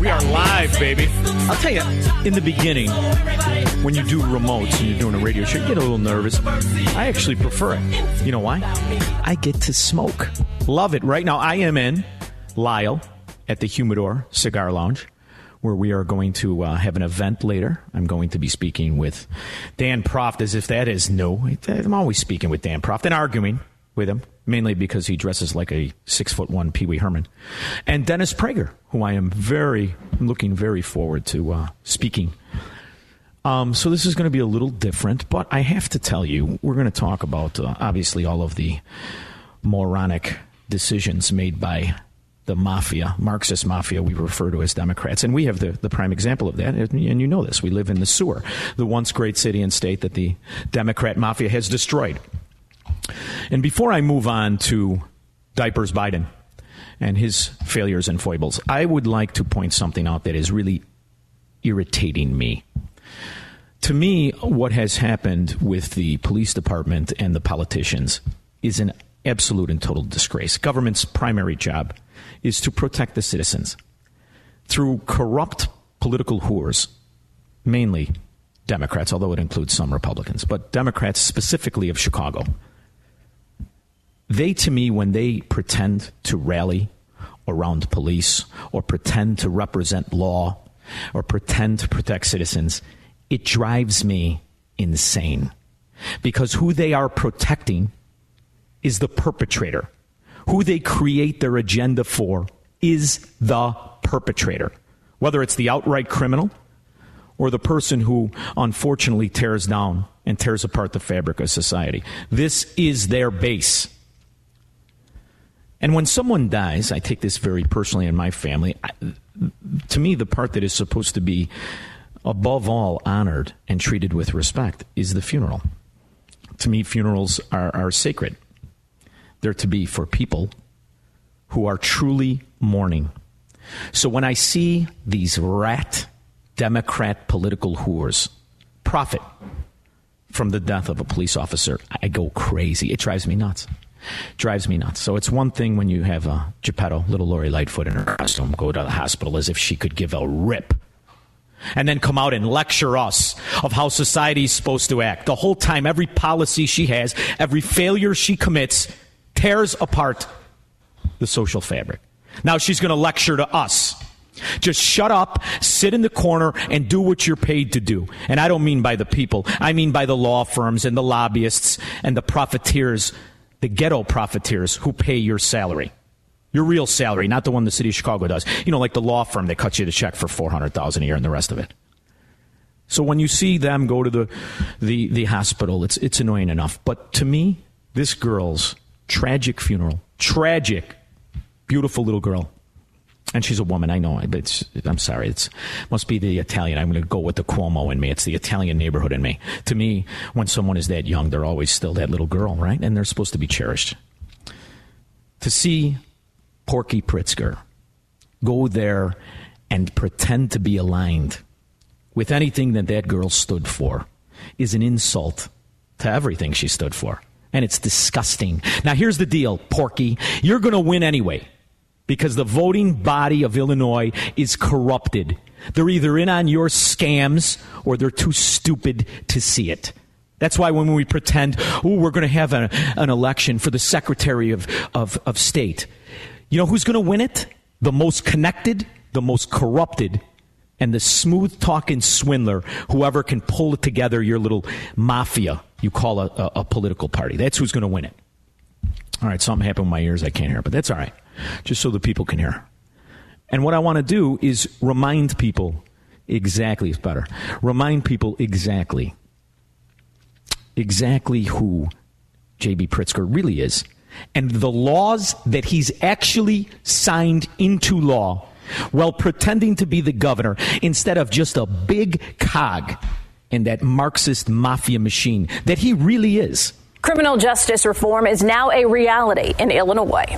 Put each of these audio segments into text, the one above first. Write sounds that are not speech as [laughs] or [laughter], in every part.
We are live, baby. I'll tell you, in the beginning, when you do remotes and you're doing a radio show, you get a little nervous. I actually prefer it. You know why? I get to smoke. Love it. Right now, I am in Lisle at the Humidor Cigar Lounge, where we are going to uh, have an event later. I'm going to be speaking with Dan Proft, as if that is new. I'm always speaking with Dan Proft and arguing with him, mainly because he dresses like a six foot one Pee Wee Herman, and Dennis Prager, who I am very looking very forward to uh, speaking. Um, so this is going to be a little different, but I have to tell you, we're going to talk about uh, obviously all of the moronic decisions made by the mafia, Marxist mafia, we refer to as Democrats. And we have the, the prime example of that. And you know this. We live in the sewer, the once great city and state that the Democrat mafia has destroyed. And before I move on to Diapers Biden and his failures and foibles, I would like to point something out that is really irritating me. To me, what has happened with the police department and the politicians is an absolute and total disgrace. Government's primary job is to protect the citizens through corrupt political whores, mainly Democrats, although it includes some Republicans, but Democrats specifically of Chicago. They, to me, when they pretend to rally around police or pretend to represent law or pretend to protect citizens, it drives me insane. Because who they are protecting is the perpetrator. Who they create their agenda for is the perpetrator. Whether it's the outright criminal or the person who unfortunately tears down and tears apart the fabric of society. This is their base. And when someone dies, I take this very personally in my family. I, to me, the part that is supposed to be above all honored and treated with respect is the funeral. To me, funerals are, are sacred. They're to be for people who are truly mourning. So when I see these rat Democrat political whores profit from the death of a police officer, I go crazy. It drives me nuts drives me nuts. So it's one thing when you have a Geppetto, little Lori Lightfoot in her costume, go to the hospital as if she could give a rip. And then come out and lecture us of how society's supposed to act. The whole time, every policy she has, every failure she commits, tears apart the social fabric. Now she's going to lecture to us. Just shut up, sit in the corner, and do what you're paid to do. And I don't mean by the people, I mean by the law firms and the lobbyists and the profiteers the ghetto profiteers who pay your salary. Your real salary, not the one the city of Chicago does. You know, like the law firm that cuts you the check for 400000 a year and the rest of it. So when you see them go to the, the, the hospital, it's, it's annoying enough. But to me, this girl's tragic funeral, tragic, beautiful little girl, and she's a woman. I know, but it's, I'm sorry. It's must be the Italian. I'm going to go with the Cuomo in me. It's the Italian neighborhood in me. To me, when someone is that young, they're always still that little girl, right? And they're supposed to be cherished. To see Porky Pritzker go there and pretend to be aligned with anything that that girl stood for is an insult to everything she stood for. And it's disgusting. Now, here's the deal, Porky. You're going to win anyway because the voting body of Illinois is corrupted. They're either in on your scams or they're too stupid to see it. That's why when we pretend, oh, we're going to have a, an election for the Secretary of, of, of State, you know who's going to win it? The most connected, the most corrupted, and the smooth talking swindler, whoever can pull it together your little mafia you call a, a, a political party. That's who's going to win it. All right, something happened with my ears. I can't hear, but that's all right. Just so the people can hear. And what I want to do is remind people exactly, it's better, remind people exactly, exactly who J.B. Pritzker really is and the laws that he's actually signed into law while pretending to be the governor instead of just a big cog in that Marxist mafia machine that he really is. Criminal justice reform is now a reality in Illinois.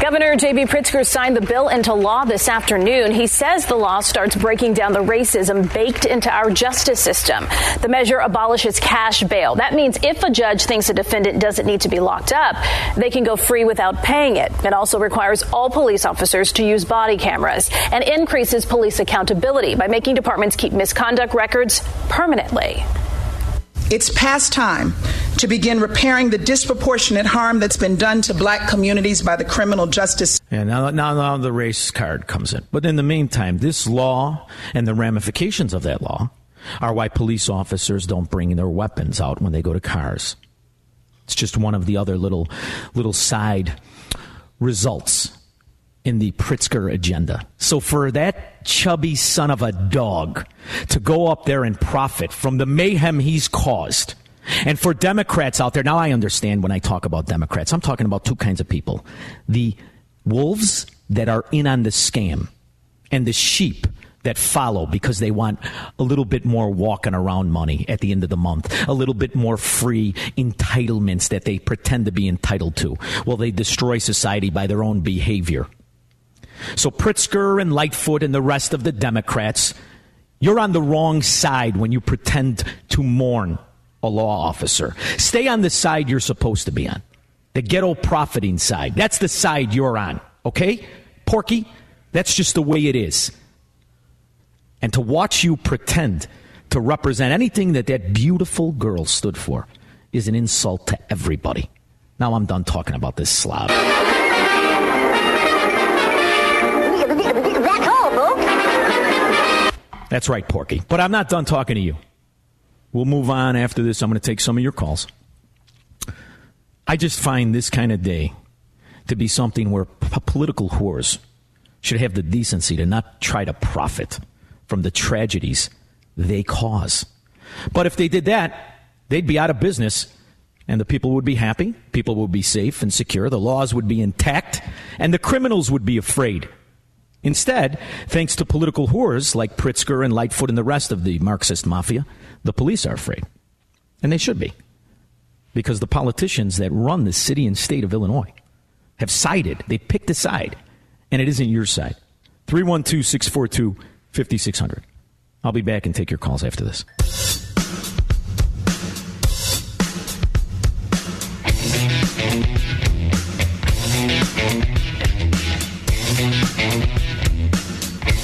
Governor J.B. Pritzker signed the bill into law this afternoon. He says the law starts breaking down the racism baked into our justice system. The measure abolishes cash bail. That means if a judge thinks a defendant doesn't need to be locked up, they can go free without paying it. It also requires all police officers to use body cameras and increases police accountability by making departments keep misconduct records permanently. It's past time to begin repairing the disproportionate harm that's been done to black communities by the criminal justice. Yeah, now, now, now the race card comes in. But in the meantime, this law and the ramifications of that law are why police officers don't bring their weapons out when they go to cars. It's just one of the other little, little side results in the Pritzker agenda. So for that chubby son of a dog to go up there and profit from the mayhem he's caused, and for Democrats out there, now I understand when I talk about Democrats, I'm talking about two kinds of people the wolves that are in on the scam, and the sheep that follow because they want a little bit more walking around money at the end of the month, a little bit more free entitlements that they pretend to be entitled to. Well, they destroy society by their own behavior. So Pritzker and Lightfoot and the rest of the Democrats, you're on the wrong side when you pretend to mourn a law officer. Stay on the side you're supposed to be on. The ghetto profiting side. That's the side you're on. Okay? Porky, that's just the way it is. And to watch you pretend to represent anything that that beautiful girl stood for is an insult to everybody. Now I'm done talking about this slob. That's right, Porky. But I'm not done talking to you. We'll move on after this. I'm going to take some of your calls. I just find this kind of day to be something where p- political whores should have the decency to not try to profit from the tragedies they cause. But if they did that, they'd be out of business and the people would be happy, people would be safe and secure, the laws would be intact, and the criminals would be afraid. Instead, thanks to political whores like Pritzker and Lightfoot and the rest of the Marxist mafia, the police are afraid. And they should be. Because the politicians that run the city and state of Illinois have sided, they picked a side, and it isn't your side. 312 642 5600. I'll be back and take your calls after this.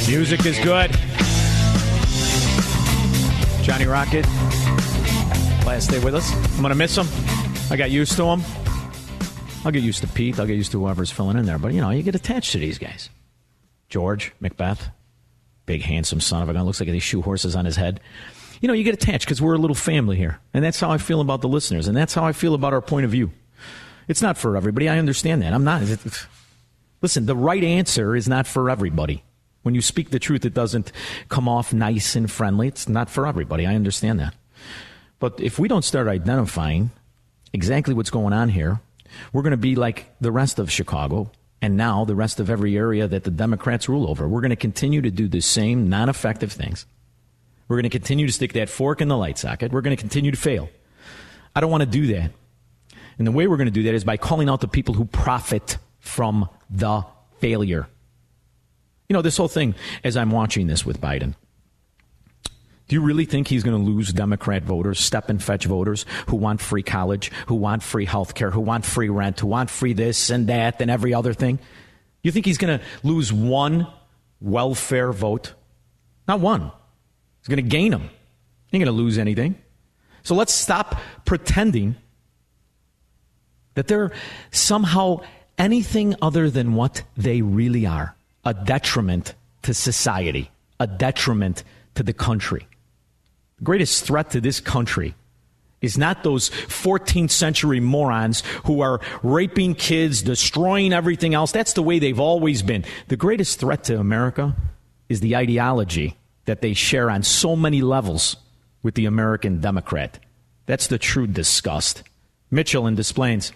Music is good. Johnny Rocket, last day with us. I'm going to miss him. I got used to him. I'll get used to Pete. I'll get used to whoever's filling in there. But, you know, you get attached to these guys. George, Macbeth, big, handsome son of a gun. Looks like these shoe horses on his head. You know, you get attached because we're a little family here. And that's how I feel about the listeners. And that's how I feel about our point of view. It's not for everybody. I understand that. I'm not. Listen, the right answer is not for everybody. When you speak the truth, it doesn't come off nice and friendly. It's not for everybody. I understand that. But if we don't start identifying exactly what's going on here, we're going to be like the rest of Chicago and now the rest of every area that the Democrats rule over. We're going to continue to do the same non effective things. We're going to continue to stick that fork in the light socket. We're going to continue to fail. I don't want to do that. And the way we're going to do that is by calling out the people who profit from the failure. You know, this whole thing, as I'm watching this with Biden, do you really think he's going to lose Democrat voters, step and fetch voters who want free college, who want free health care, who want free rent, who want free this and that and every other thing? You think he's going to lose one welfare vote? Not one. He's going to gain them. He ain't going to lose anything. So let's stop pretending that they're somehow anything other than what they really are a detriment to society, a detriment to the country. The greatest threat to this country is not those 14th century morons who are raping kids, destroying everything else. That's the way they've always been. The greatest threat to America is the ideology that they share on so many levels with the American Democrat. That's the true disgust. Mitchell in Des Plaines.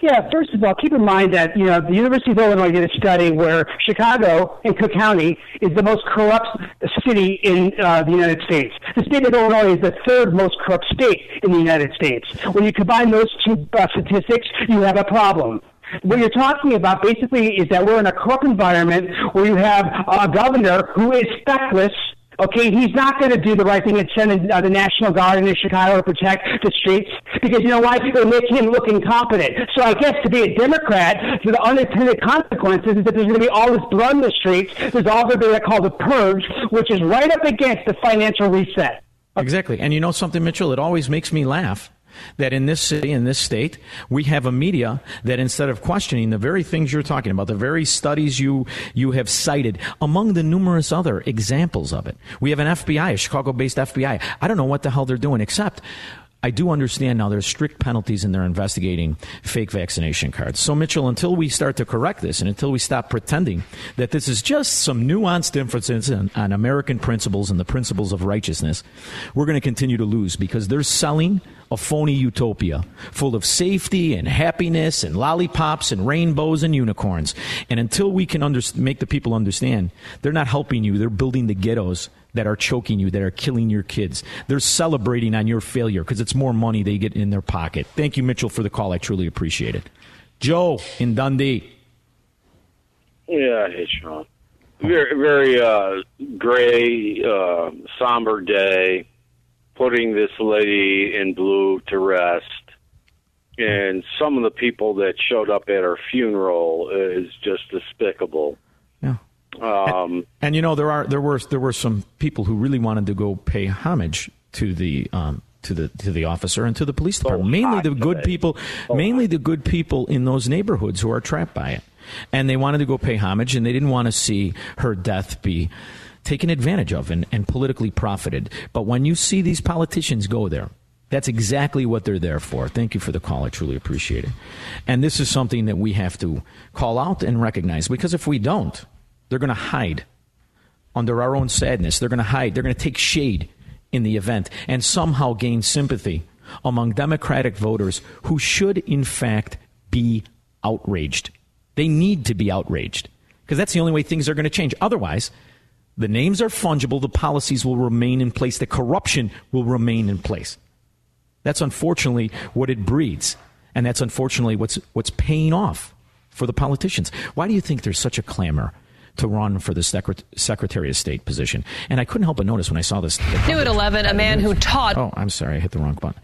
Yeah, first of all, keep in mind that you know the University of Illinois did a study where Chicago and Cook County is the most corrupt city in uh, the United States. The state of Illinois is the third most corrupt state in the United States. When you combine those two uh, statistics, you have a problem. What you're talking about basically is that we're in a corrupt environment where you have a governor who is feckless Okay, he's not going to do the right thing and send uh, the National Guard into Chicago to protect the streets because you know why? It'll make him look incompetent. So I guess to be a Democrat, the unintended consequences is that there's going to be all this blood in the streets. There's also going to be called a purge, which is right up against the financial reset. Exactly. And you know something, Mitchell? It always makes me laugh that in this city, in this state, we have a media that instead of questioning the very things you're talking about, the very studies you, you have cited, among the numerous other examples of it, we have an FBI, a Chicago based FBI. I don't know what the hell they're doing except I do understand now there's strict penalties and they're investigating fake vaccination cards. So, Mitchell, until we start to correct this and until we stop pretending that this is just some nuanced differences on, on American principles and the principles of righteousness, we're going to continue to lose because they're selling a phony utopia full of safety and happiness and lollipops and rainbows and unicorns. And until we can under- make the people understand, they're not helping you, they're building the ghettos that are choking you, that are killing your kids. They're celebrating on your failure because it's more money they get in their pocket. Thank you, Mitchell, for the call. I truly appreciate it. Joe in Dundee. Yeah, hey, Shaun. Very, very uh, gray, uh, somber day. Putting this lady in blue to rest, and some of the people that showed up at her funeral is just despicable. Um, and, and, you know there are there were there were some people who really wanted to go pay homage to the um, to the to the officer and to the police department. mainly the good people, mainly the good people in those neighborhoods who are trapped by it, and they wanted to go pay homage, and they didn't want to see her death be taken advantage of and, and politically profited. But when you see these politicians go there, that's exactly what they're there for. Thank you for the call. I truly appreciate it. And this is something that we have to call out and recognize because if we don't, they're going to hide under our own sadness. They're going to hide. They're going to take shade in the event and somehow gain sympathy among Democratic voters who should, in fact, be outraged. They need to be outraged because that's the only way things are going to change. Otherwise, the names are fungible, the policies will remain in place, the corruption will remain in place. That's unfortunately what it breeds. And that's unfortunately what's, what's paying off for the politicians. Why do you think there's such a clamor to run for the Secretary of State position. And I couldn't help but notice when I saw this. New at 11, a man who taught. Oh, I'm sorry, I hit the wrong button.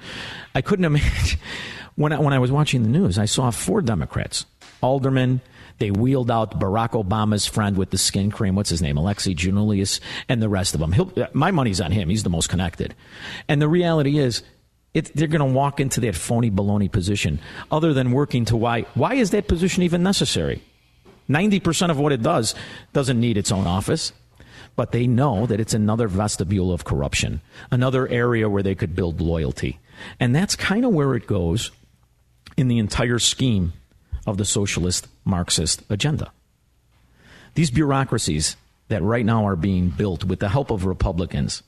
I couldn't imagine. [laughs] When I, when I was watching the news, I saw four Democrats, aldermen, they wheeled out Barack Obama's friend with the skin cream. What's his name? Alexi Giannoulias and the rest of them. He'll, uh, my money's on him. He's the most connected. And the reality is, it, they're going to walk into that phony baloney position other than working to why. Why is that position even necessary? 90% of what it does doesn't need its own office, but they know that it's another vestibule of corruption, another area where they could build loyalty. And that's kind of where it goes in the entire scheme of the socialist Marxist agenda. These bureaucracies that right now are being built with the help of Republicans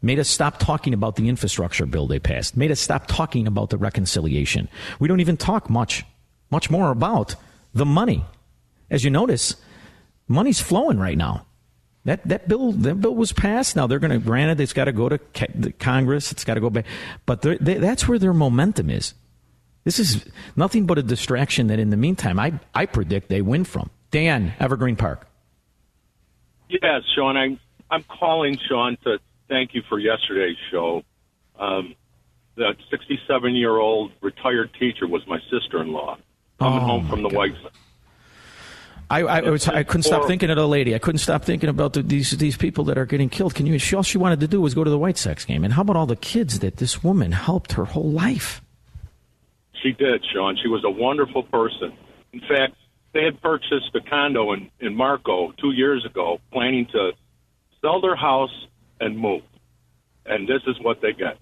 made us stop talking about the infrastructure bill they passed, made us stop talking about the reconciliation. We don't even talk much, much more about the money as you notice, money's flowing right now. That that bill that bill was passed. Now they're going to granted it's got to go to Congress. It's got to go back, but they, that's where their momentum is. This is nothing but a distraction that in the meantime I I predict they win from. Dan, Evergreen Park. Yes, Shaun. I'm I'm calling Shaun to thank you for yesterday's show. Um, the 67 year old retired teacher was my sister in law coming oh home from the God. White I, I, was, I couldn't stop thinking of the lady. I couldn't stop thinking about the, these these people that are getting killed. Can you? She, all she wanted to do was go to the White Sox game. And how about all the kids that this woman helped her whole life? She did, Shaun. She was a wonderful person. In fact, they had purchased a condo in, in Marco two years ago, planning to sell their house and move. And this is what they get.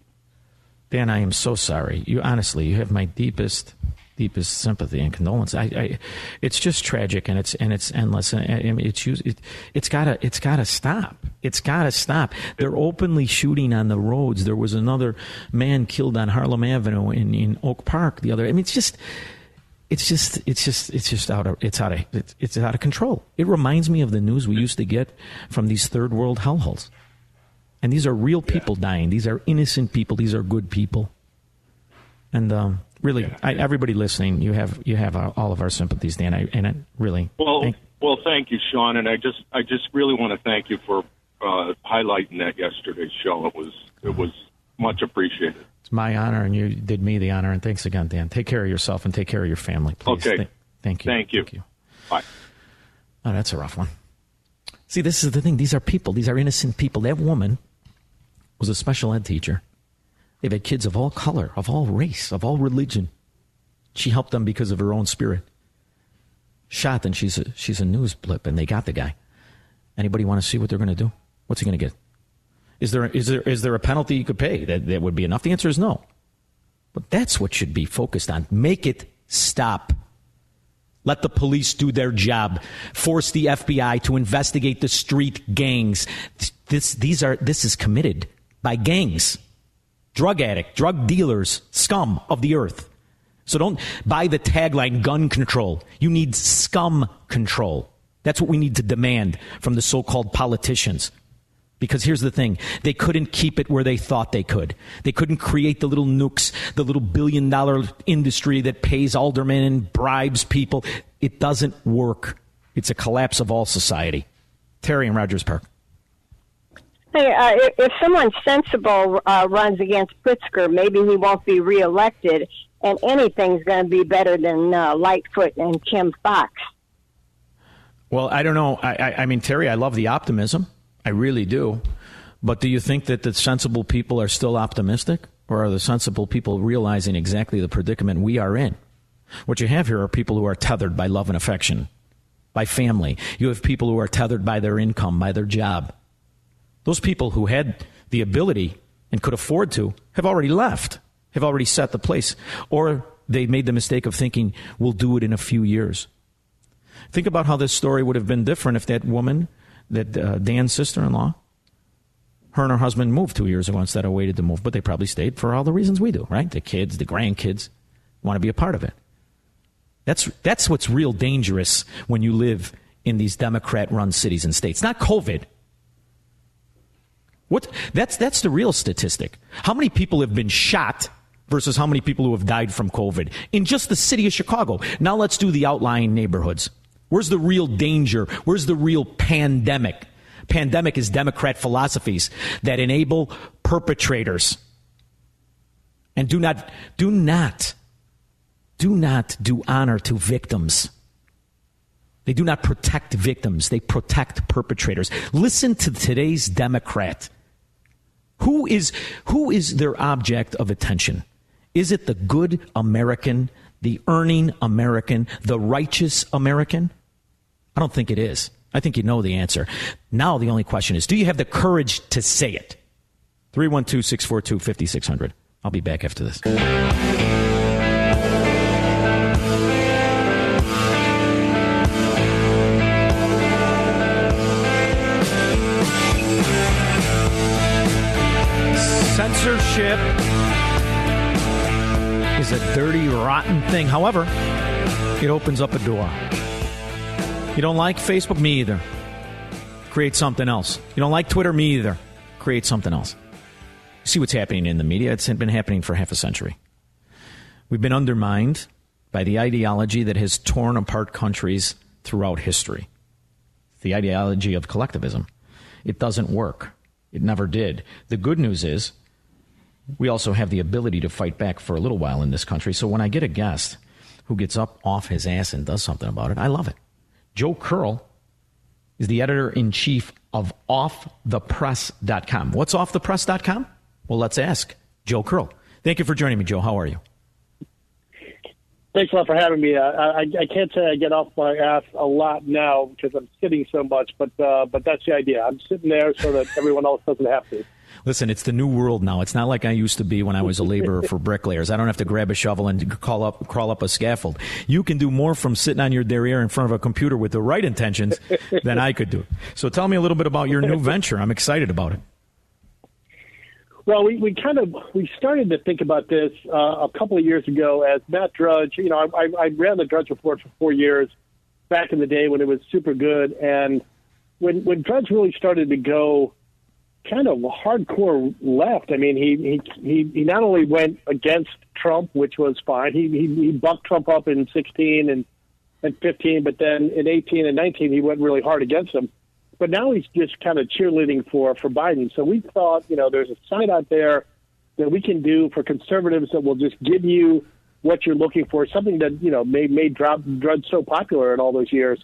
Dan, I am so sorry. You honestly, you have my deepest, deepest sympathy and condolence. I, I it's just tragic, and it's and it's endless. And I mean, it's it, it's gotta, it's gotta stop. It's gotta stop. They're openly shooting on the roads. There was another man killed on Harlem Avenue in in Oak Park the other. I mean, it's just. It's just, it's just, it's just out of, it's out of, it's, it's out of control. It reminds me of the news we used to get from these third world hellholes. And these are real people dying. These are innocent people. These are good people. And um, really, I, everybody listening, you have you have our, all of our sympathies, Dan. I, and I really, Well, thank- well, thank you, Shaun, and I just, I just really want to thank you for uh, highlighting that yesterday's show. It was, it was much appreciated. it's my honor, and you did me the honor. And thanks again, Dan. Take care of yourself and take care of your family, please. Okay. Th- thank you. Thank you. Thank you. Bye. Oh, that's a rough one. See, this is the thing. These are people. These are innocent people. That woman was a special ed teacher. They've had kids of all color, of all race, of all religion. She helped them because of her own spirit. Shot, and she's a, she's a news blip, and they got the guy. Anybody want to see what they're going to do? What's he going to get? Is there, is, there, is there a penalty you could pay that, that would be enough? The answer is no. But that's what should be focused on. Make it stop. Let the police do their job. Force the FBI to investigate the street gangs. This, these are, this is committed by gangs, drug addict, drug dealers, scum of the earth. So don't buy the tagline gun control. You need scum control. That's what we need to demand from the so called politicians. Because here's the thing they couldn't keep it where they thought they could. They couldn't create the little nukes, the little billion dollar industry that pays aldermen and bribes people. It doesn't work. It's a collapse of all society. Terry in Rogers Park. Hey, uh, if- if someone sensible uh, runs against Pritzker, maybe he won't be reelected, and anything's going to be better than uh, Lightfoot and Kim Foxx. Well, I don't know. I, I, I mean, Terry, I love the optimism. I really do. But do you think that the sensible people are still optimistic? Or are the sensible people realizing exactly the predicament we are in? What you have here are people who are tethered by love and affection, by family. You have people who are tethered by their income, by their job. Those people who had the ability and could afford to have already left, have already set the place. Or they made the mistake of thinking, we'll do it in a few years. Think about how this story would have been different if that woman, that uh, Dan's sister-in-law, her and her husband moved two years ago instead of waited to move, but they probably stayed for all the reasons we do, right? The kids, the grandkids want to be a part of it. That's that's what's real dangerous when you live in these Democrat-run cities and states. Not COVID. What that's that's the real statistic. How many people have been shot versus how many people who have died from COVID in just the city of Chicago? Now let's do the outlying neighborhoods. Where's the real danger? Where's the real pandemic? Pandemic is Democrat philosophies that enable perpetrators. And do not, do not, do not do honor to victims. They do not protect victims, they protect perpetrators. Listen to today's Democrat. Who is, who is their object of attention? Is it the good American, the earning American, the righteous American? I don't think it is. I think you know the answer. Now the only question is do you have the courage to say it? 312 642 5600. I'll be back after this. Is a dirty, rotten thing. However, it opens up a door. You don't like Facebook? Me either. Create something else. You don't like Twitter? Me either. Create something else. See what's happening in the media. It's been happening for half a century. We've been undermined by the ideology that has torn apart countries throughout history. The ideology of collectivism. It doesn't work. It never did. The good news is we also have the ability to fight back for a little while in this country. So when I get a guest who gets up off his ass and does something about it, I love it. Joe Curl is the editor in chief of offthepress.com. What's offthepress.com? Well, let's ask Joe Curl. Thank you for joining me, Joe. How are you? Thanks a lot for having me. Uh, I, I can't say I get off my ass a lot now because I'm sitting so much, but uh, but that's the idea. I'm sitting there so that everyone else doesn't have to. Listen, it's the new world now. It's not like I used to be when I was a laborer for [laughs] bricklayers. I don't have to grab a shovel and call up, crawl up a scaffold. You can do more from sitting on your derriere in front of a computer with the right intentions than I could do. So tell me a little bit about your new venture. I'm excited about it. Well, we, we kind of we started to think about this uh, a couple of years ago as Matt Drudge. You know, I, I ran the Drudge Report for four years back in the day when it was super good, and when when Drudge really started to go kind of hardcore left. I mean, he he he, not only went against Trump, which was fine. He he, he bucked Trump up in 16 and and 15, but then in 18 and 19 he went really hard against him but now he's just kind of cheerleading for for Biden. So we thought, you know, there's a site out there that we can do for conservatives that will just give you what you're looking for, something that you know made made drop Drudge so popular in all those years.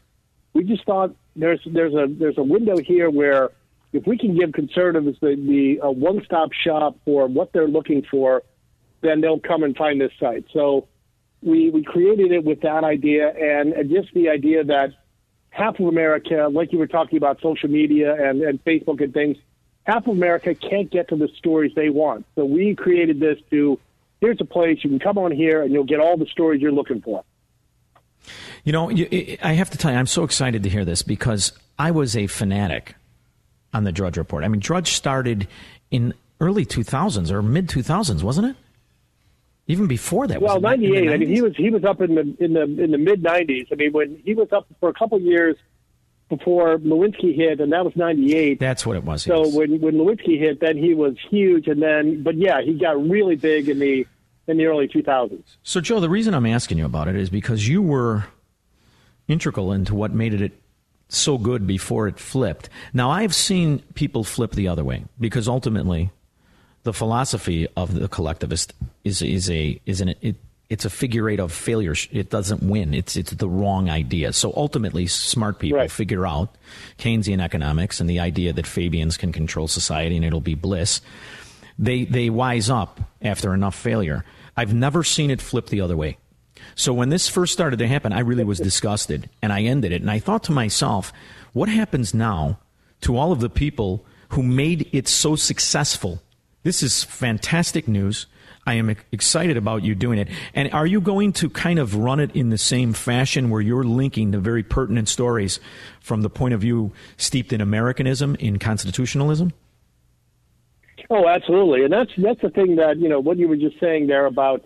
We just thought there's there's a there's a window here where if we can give conservatives the, the a one stop shop for what they're looking for, then they'll come and find this site. So we we created it with that idea and, and just the idea that half of America, like you were talking about social media and, and Facebook and things, half of America can't get to the stories they want. So we created this to here's a place you can come on here and you'll get all the stories you're looking for. You know, I have to tell you, I'm so excited to hear this because I was a fanatic on the Drudge Report. I mean, Drudge started in early 2000s or mid 2000s, wasn't it? Even before that, well, ninety eight. I mean, he was he was up in the in the in the mid nineties. I mean, when he was up for a couple years before Lewinsky hit, and that was ninety eight. That's what it was. So yes. when when Lewinsky hit, then he was huge, and then but yeah, he got really big in the in the early two thousands. So Joe, the reason I'm asking you about it is because you were integral into what made it so good before it flipped. Now I've seen people flip the other way because ultimately the philosophy of the collectivist is is a is an it, it's a figure eight of failure. It doesn't win. It's it's the wrong idea. So ultimately, smart people right. figure out Keynesian economics and the idea that Fabians can control society and it'll be bliss. They they wise up after enough failure. I've never seen it flip the other way. So when this first started to happen, I really was disgusted and I ended it. And I thought to myself, what happens now to all of the people who made it so successful this is fantastic news. I am excited about you doing it. And are you going to kind of run it in the same fashion where you're linking the very pertinent stories from the point of view steeped in Americanism, in constitutionalism? Oh, absolutely. And that's that's the thing that, you know, what you were just saying there about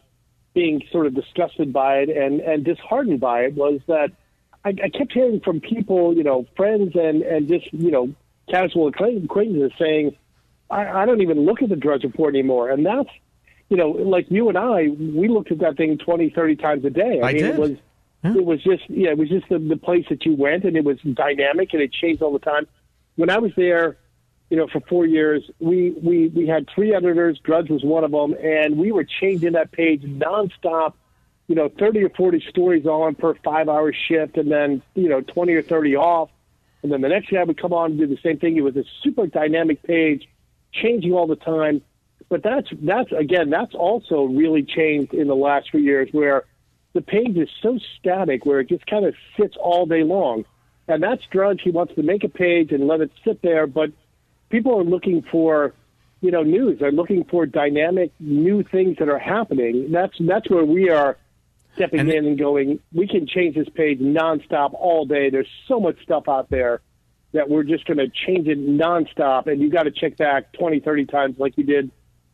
being sort of disgusted by it and, and disheartened by it was that I, I kept hearing from people, you know, friends and, and just, you know, casual acquaintances saying, I, I don't even look at the Drudge Report anymore. And that's, you know, like you and I, we looked at that thing 20, 30 times a day. I, I mean, did. it was, yeah. it was just, yeah, it was just the, the place that you went and it was dynamic and it changed all the time. When I was there, you know, for four years, we, we, we had three editors. Drudge was one of them. And we were changing that page nonstop, you know, 30 or 40 stories on per five hour shift and then, you know, 20 or 30 off. And then the next guy would come on and do the same thing. It was a super dynamic page changing all the time. But that's that's again that's also really changed in the last few years where the page is so static where it just kind of sits all day long. And that's Drudge. He wants to make a page and let it sit there, but people are looking for, you know, news. They're looking for dynamic new things that are happening. That's that's where we are stepping and in and going. We can change this page nonstop all day. There's so much stuff out there that we're just going to change it nonstop, and you got to check back 20, 30 times like you did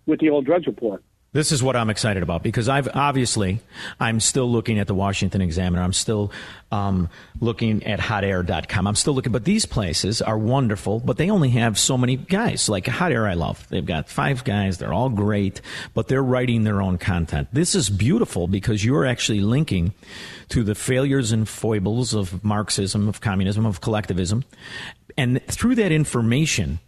with the old Drudge Report. This is what I'm excited about because I've obviously I'm still looking at the Washington Examiner. I'm still um, looking at HotAir.com. I'm still looking, but these places are wonderful. But they only have so many guys. Like Hot Air, I love. They've got five guys. They're all great, but they're writing their own content. This is beautiful because you're actually linking to the failures and foibles of Marxism, of communism, of collectivism, and through that information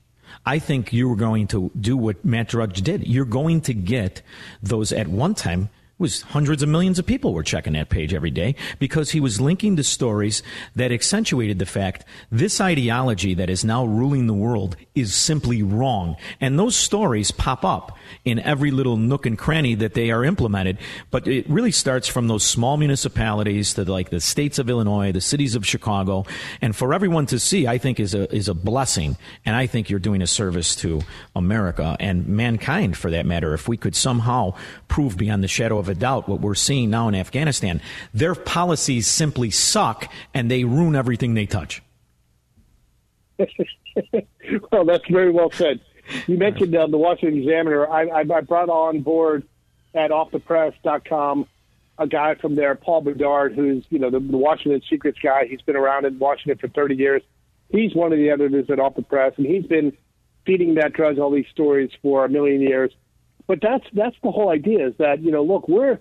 I think you were going to do what Matt Drudge did. You're going to get those at one time was hundreds of millions of people were checking that page every day because he was linking to stories that accentuated the fact this ideology that is now ruling the world is simply wrong. And those stories pop up in every little nook and cranny that they are implemented. But it really starts from those small municipalities to like the states of Illinois, the cities of Chicago. And for everyone to see, I think is a, is a blessing. And I think you're doing a service to America and mankind for that matter. If we could somehow prove beyond the shadow of a doubt what we're seeing now in Afghanistan. Their policies simply suck and they ruin everything they touch. [laughs] well, that's very well said. You mentioned uh, the Washington Examiner. I, I, I brought on board at offthepress.com a guy from there, Paul Bedard, who's you know the, the Washington Secrets guy. He's been around in Washington for 30 years. He's one of the editors at Off the Press, and he's been feeding that drudge all these stories for a million years. But that's that's the whole idea is that you know look we're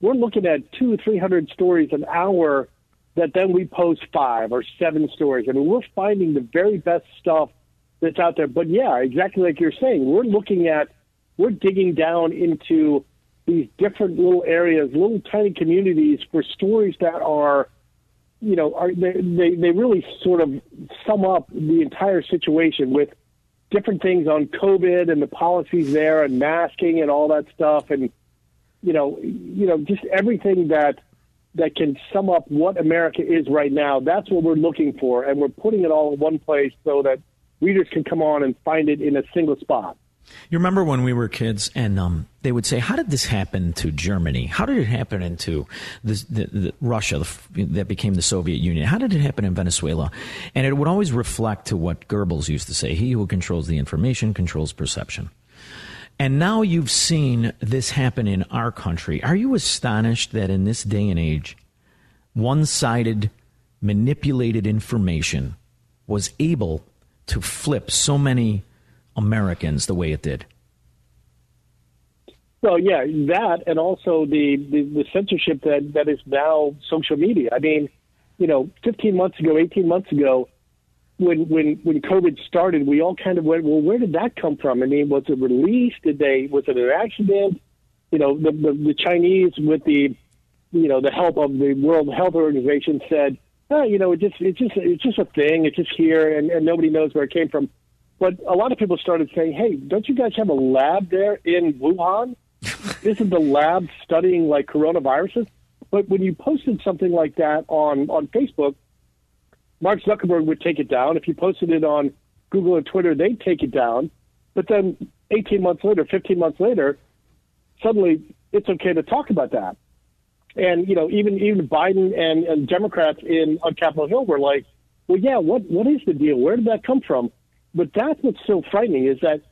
we're looking at two three hundred stories an hour that then we post five or seven stories. I mean we're finding the very best stuff that's out there. But yeah, exactly like you're saying, we're looking at we're digging down into these different little areas, little tiny communities for stories that are you know, are they, they they really sort of sum up the entire situation with different things on COVID and the policies there and masking and all that stuff and you know you know just everything that that can sum up what America is right now. That's what we're looking for, and we're putting it all in one place so that readers can come on and find it in a single spot. You remember when we were kids and um, they would say, How did this happen to Germany? How did it happen into the, the, Russia the, that became the Soviet Union? How did it happen in Venezuela? And it would always reflect to what Goebbels used to say He who controls the information controls perception. And now you've seen this happen in our country. Are you astonished that in this day and age, one sided, manipulated information was able to flip so many Americans the way it did? Well, yeah, that and also the, the, the censorship that, that is now social media. I mean, you know, 15 months ago, 18 months ago, when when when COVID started, we all kind of went, well, where did that come from? I mean, was it released? Did they was it an accident? You know, the the, the Chinese with the you know the help of the World Health Organization said, oh, you know, it just it's just it's just a thing. It's just here, and, and nobody knows where it came from. But a lot of people started saying, hey, don't you guys have a lab there in Wuhan? This [laughs] Isn't the lab studying like coronaviruses? But when you posted something like that on, on Facebook, Mark Zuckerberg would take it down. If you posted it on Google or Twitter, they'd take it down. But then 18 months later, 15 months later, suddenly it's okay to talk about that. And you know, even even Biden and, and Democrats in on Capitol Hill were like, "Well, yeah, what what is the deal? Where did that come from?" But that's what's so frightening is that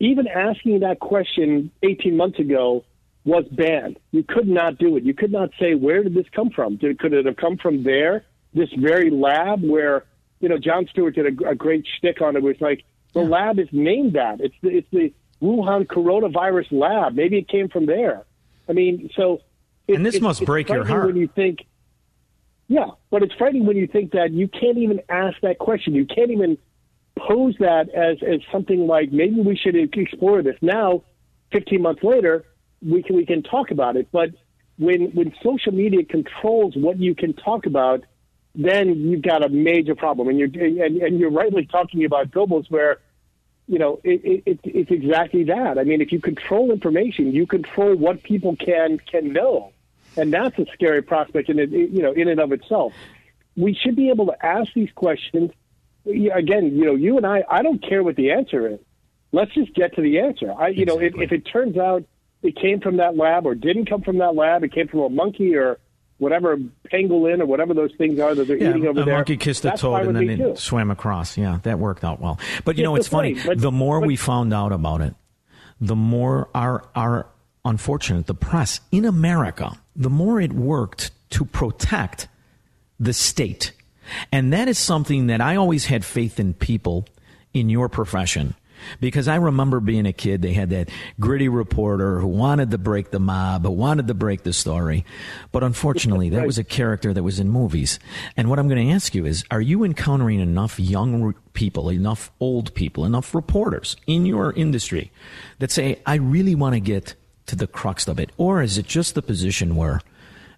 even asking that question 18 months ago was banned. You could not do it. You could not say, where did this come from? Did, could it have come from there, this very lab where, you know, Jon Stewart did a, a great shtick on it. It was like, the yeah. lab is named that. It's the, it's the Wuhan coronavirus lab. Maybe it came from there. I mean, so. It, and this it, must break your heart. When you think, yeah, but it's frightening when you think that you can't even ask that question. You can't even pose that as, as something like maybe we should explore this. Now, 15 months later, we can, we can talk about it. But when, when social media controls what you can talk about, then you've got a major problem. And you're, and, and you're rightly talking about Goebbels where, you know, it, it, it's exactly that. I mean, if you control information, you control what people can, can know. And that's a scary prospect in it, you know, in and of itself. We should be able to ask these questions again, you know, you and I, I don't care what the answer is. Let's just get to the answer. I, you exactly. know, if, if it turns out it came from that lab or didn't come from that lab, it came from a monkey or whatever pangolin or whatever those things are that they're yeah, eating over a there. A monkey kissed a toad and then it swam across. Yeah, that worked out well. But you know, it's funny. But, the more but, we found out about it, the more our our unfortunate the press in America, the more it worked to protect the state and that is something that I always had faith in people in your profession. Because I remember being a kid, they had that gritty reporter who wanted to break the mob, who wanted to break the story. But unfortunately, that was a character that was in movies. And what I'm going to ask you is, are you encountering enough young people, enough old people, enough reporters in your industry that say, I really want to get to the crux of it? Or is it just the position where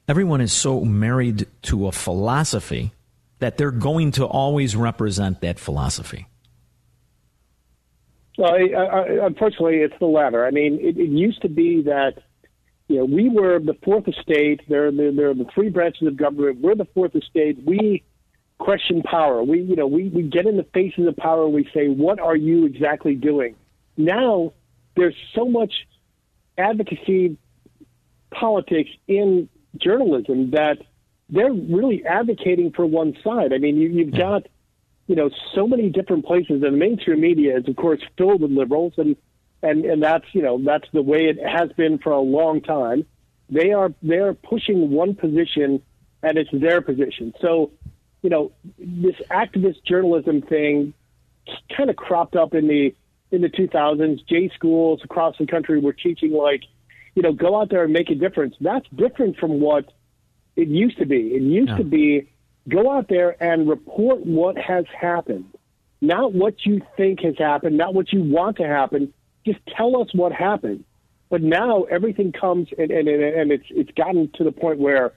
everyone is so married to a philosophy that they're going to always represent that philosophy? Well, I, I, unfortunately, it's the latter. I mean, it, it used to be that you know we were the fourth estate. There, there, there are the three branches of government. We're the fourth estate. We question power. We, you know, we, we get in the faces of power. We say, "What are you exactly doing?" Now, there's so much advocacy politics in journalism that they're really advocating for one side. I mean, you, you've got you know so many different places, and the mainstream media is of course filled with liberals, and and and that's you know that's the way it has been for a long time. They are they are pushing one position, and it's their position. So, you know, this activist journalism thing kind of cropped up in the in the 2000s. J schools across the country were teaching like, you know, go out there and make a difference. That's different from what it used to be. It used yeah. to be go out there and report what has happened, not what you think has happened, not what you want to happen. Just tell us what happened. But now everything comes and, and, and it's it's gotten to the point where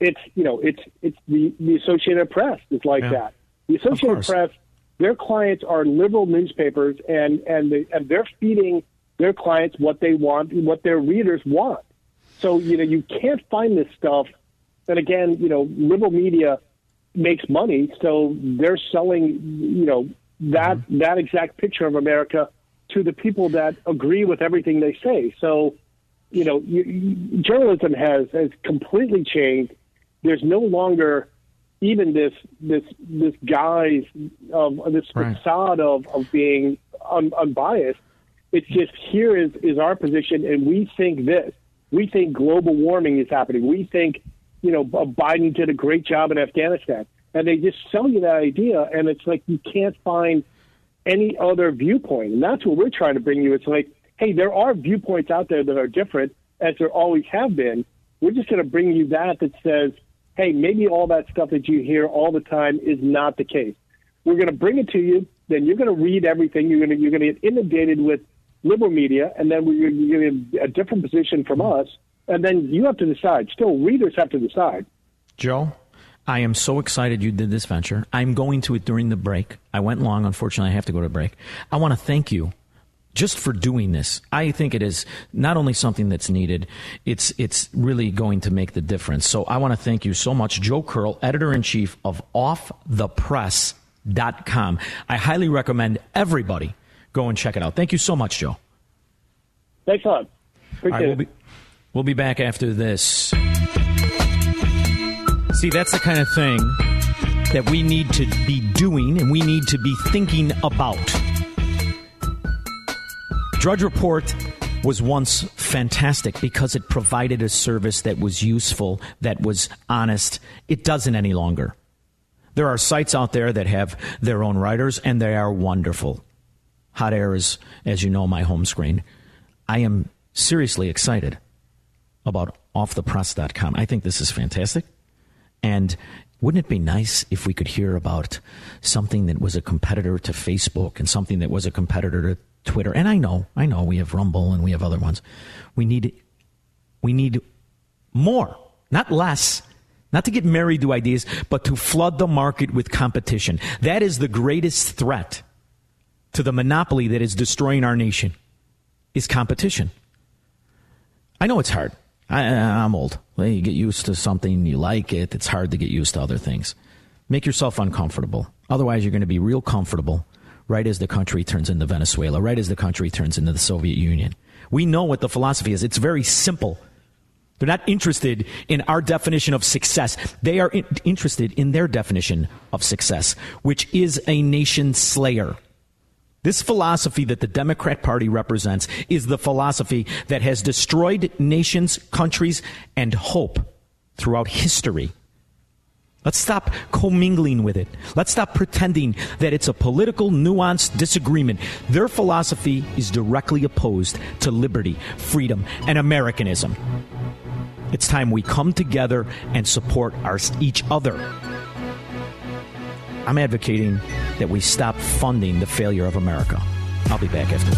it's you know it's it's the, the Associated Press is like yeah. that. The Associated Press, their clients are liberal newspapers, and and they, and they're feeding their clients what they want, what their readers want. So you know you can't find this stuff and again, you know, liberal media makes money, so they're selling, you know, that mm-hmm. that exact picture of America to the people that agree with everything they say. So, you know, you, you, journalism has has completely changed. There's no longer even this this this guise of this right. facade of of being un, unbiased. It's just here is is our position, and we think this. We think global warming is happening. We think you know, Biden did a great job in Afghanistan. And they just sell you that idea, and it's like you can't find any other viewpoint. And that's what we're trying to bring you. It's like, hey, there are viewpoints out there that are different, as there always have been. We're just going to bring you that that says, hey, maybe all that stuff that you hear all the time is not the case. We're going to bring it to you. Then you're going to read everything. You're going to you're going to get inundated with liberal media, and then we're going to get a different position from us and then you have to decide. Still, readers have to decide. Joe, I am so excited you did this venture. I'm going to it during the break. I went long. Unfortunately, I have to go to break. I want to thank you just for doing this. I think it is not only something that's needed, it's it's really going to make the difference. So I want to thank you so much, Joe Curl, editor in chief of offthepress.com. I highly recommend everybody go and check it out. Thank you so much, Joe. Thanks a lot. Appreciate we'll be, We'll be back after this. See, that's the kind of thing that we need to be doing and we need to be thinking about. Drudge Report was once fantastic because it provided a service that was useful, that was honest. It doesn't any longer. There are sites out there that have their own writers, and they are wonderful. Hot Air is, as you know, my home screen. I am seriously excited about offthepress.com. I think this is fantastic. And wouldn't it be nice if we could hear about something that was a competitor to Facebook and something that was a competitor to Twitter? And I know, I know we have Rumble and we have other ones. We need we need more, not less. Not to get married to ideas, but to flood the market with competition. That is the greatest threat to the monopoly that is destroying our nation is competition. I know it's hard. I, am old. You get used to something, you like it. It's hard to get used to other things. Make yourself uncomfortable. Otherwise, you're going to be real comfortable right as the country turns into Venezuela, right as the country turns into the Soviet Union. We know what the philosophy is. It's very simple. They're not interested in our definition of success. They are in- interested in their definition of success, which is a nation slayer. This philosophy that the Democrat Party represents is the philosophy that has destroyed nations, countries, and hope throughout history. Let's stop commingling with it. Let's stop pretending that it's a political, nuanced disagreement. Their philosophy is directly opposed to liberty, freedom, and Americanism. It's time we come together and support our, each other I'm advocating that we stop funding the failure of America. I'll be back after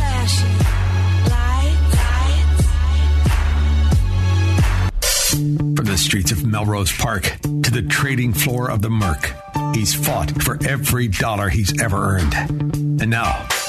From the streets of Melrose Park to the trading floor of the Merc, he's fought for every dollar he's ever earned. And now,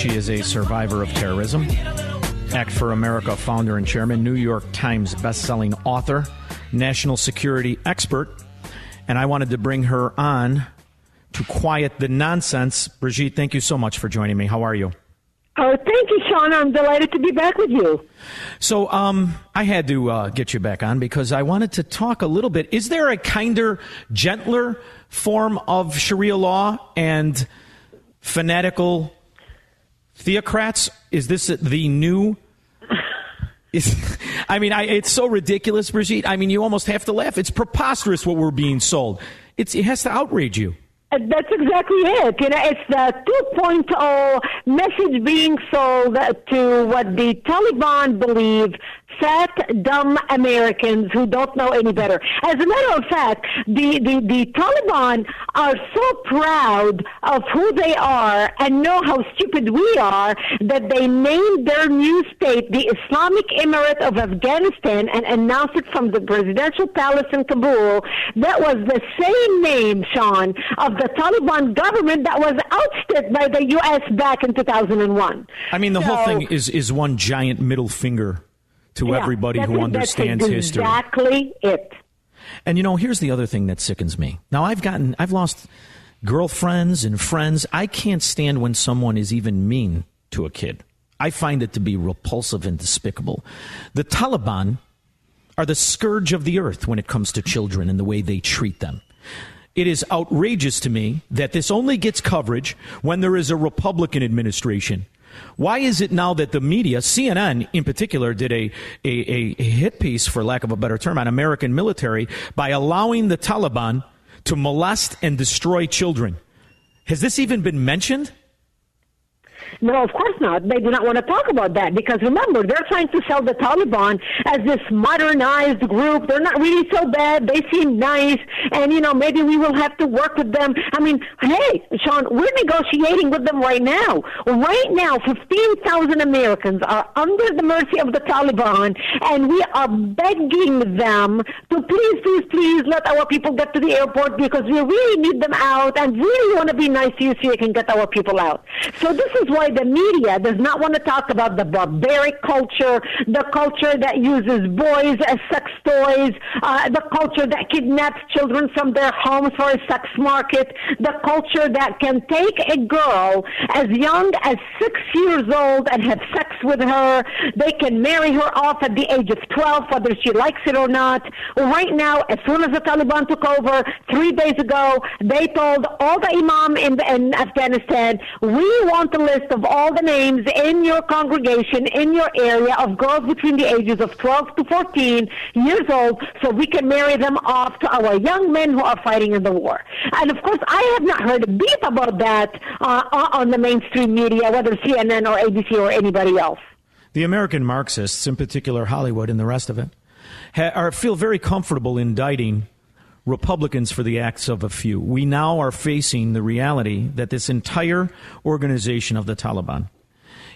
She is a survivor of terrorism. Act for America founder and chairman, New York Times bestselling author, national security expert. And I wanted to bring her on to quiet the nonsense. Brigitte, thank you so much for joining me. How are you? Oh, thank you, Shaun. I'm delighted to be back with you. So, um, I had to uh, get you back on because I wanted to talk a little bit. Is there a kinder, gentler form of Sharia law and fanatical theocrats? Is this the new? [laughs] Is, I mean, I, it's so ridiculous, Brigitte. I mean, you almost have to laugh. It's preposterous what we're being sold. It's, it has to outrage you. Uh, That's exactly it. You know, it's the 2.0 message being sold to what the Taliban believe fat, dumb Americans who don't know any better. As a matter of fact, the, the, the Taliban are so proud of who they are and know how stupid we are that they named their new state the Islamic Emirate of Afghanistan and announced it from the presidential palace in Kabul. That was the same name, Shaun, of the Taliban government that was ousted by the U.S. back in 2001. I mean, the So- whole thing is, is one giant middle finger to Yeah, everybody who understands That's history. Exactly it. And you know, here's the other thing that sickens me. Now, I've gotten, I've lost girlfriends and friends. I can't stand when someone is even mean to a kid. I find it to be repulsive and despicable. The Taliban are the scourge of the earth when it comes to children and the way they treat them. It is outrageous to me that this only gets coverage when there is a Republican administration. Why is it now that the media, CNN in particular, did a, a, a hit piece, for lack of a better term, on American military by allowing the Taliban to molest and destroy children? Has this even been mentioned? No, of course not. They do not want to talk about that because remember, they're trying to sell the Taliban as this modernized group. They're not really so bad. They seem nice. And, you know, maybe we will have to work with them. I mean, hey, Shaun, we're negotiating with them right now. Right now, 15,000 Americans are under the mercy of the Taliban, and we are begging them to please, please, please let our people get to the airport because we really need them out and really want to be nice to you so you can get our people out. So this is why the media does not want to talk about the barbaric culture, the culture that uses boys as sex toys, uh, the culture that kidnaps children from their homes for a sex market, the culture that can take a girl as young as six years old and have sex with her. They can marry her off at the age of 12, whether she likes it or not. Right now, as soon as the Taliban took over three days ago, they told all the imam in, in Afghanistan, we want a list of all the names in your congregation, in your area of girls between the ages of 12 to 14 years old so we can marry them off to our young men who are fighting in the war. And of course, I have not heard a beep about that uh, on the mainstream media, whether CNN or ABC or anybody else. The American Marxists, in particular Hollywood and the rest of it, ha- are, feel very comfortable indicting Republicans for the acts of a few. We now are facing the reality that this entire organization of the Taliban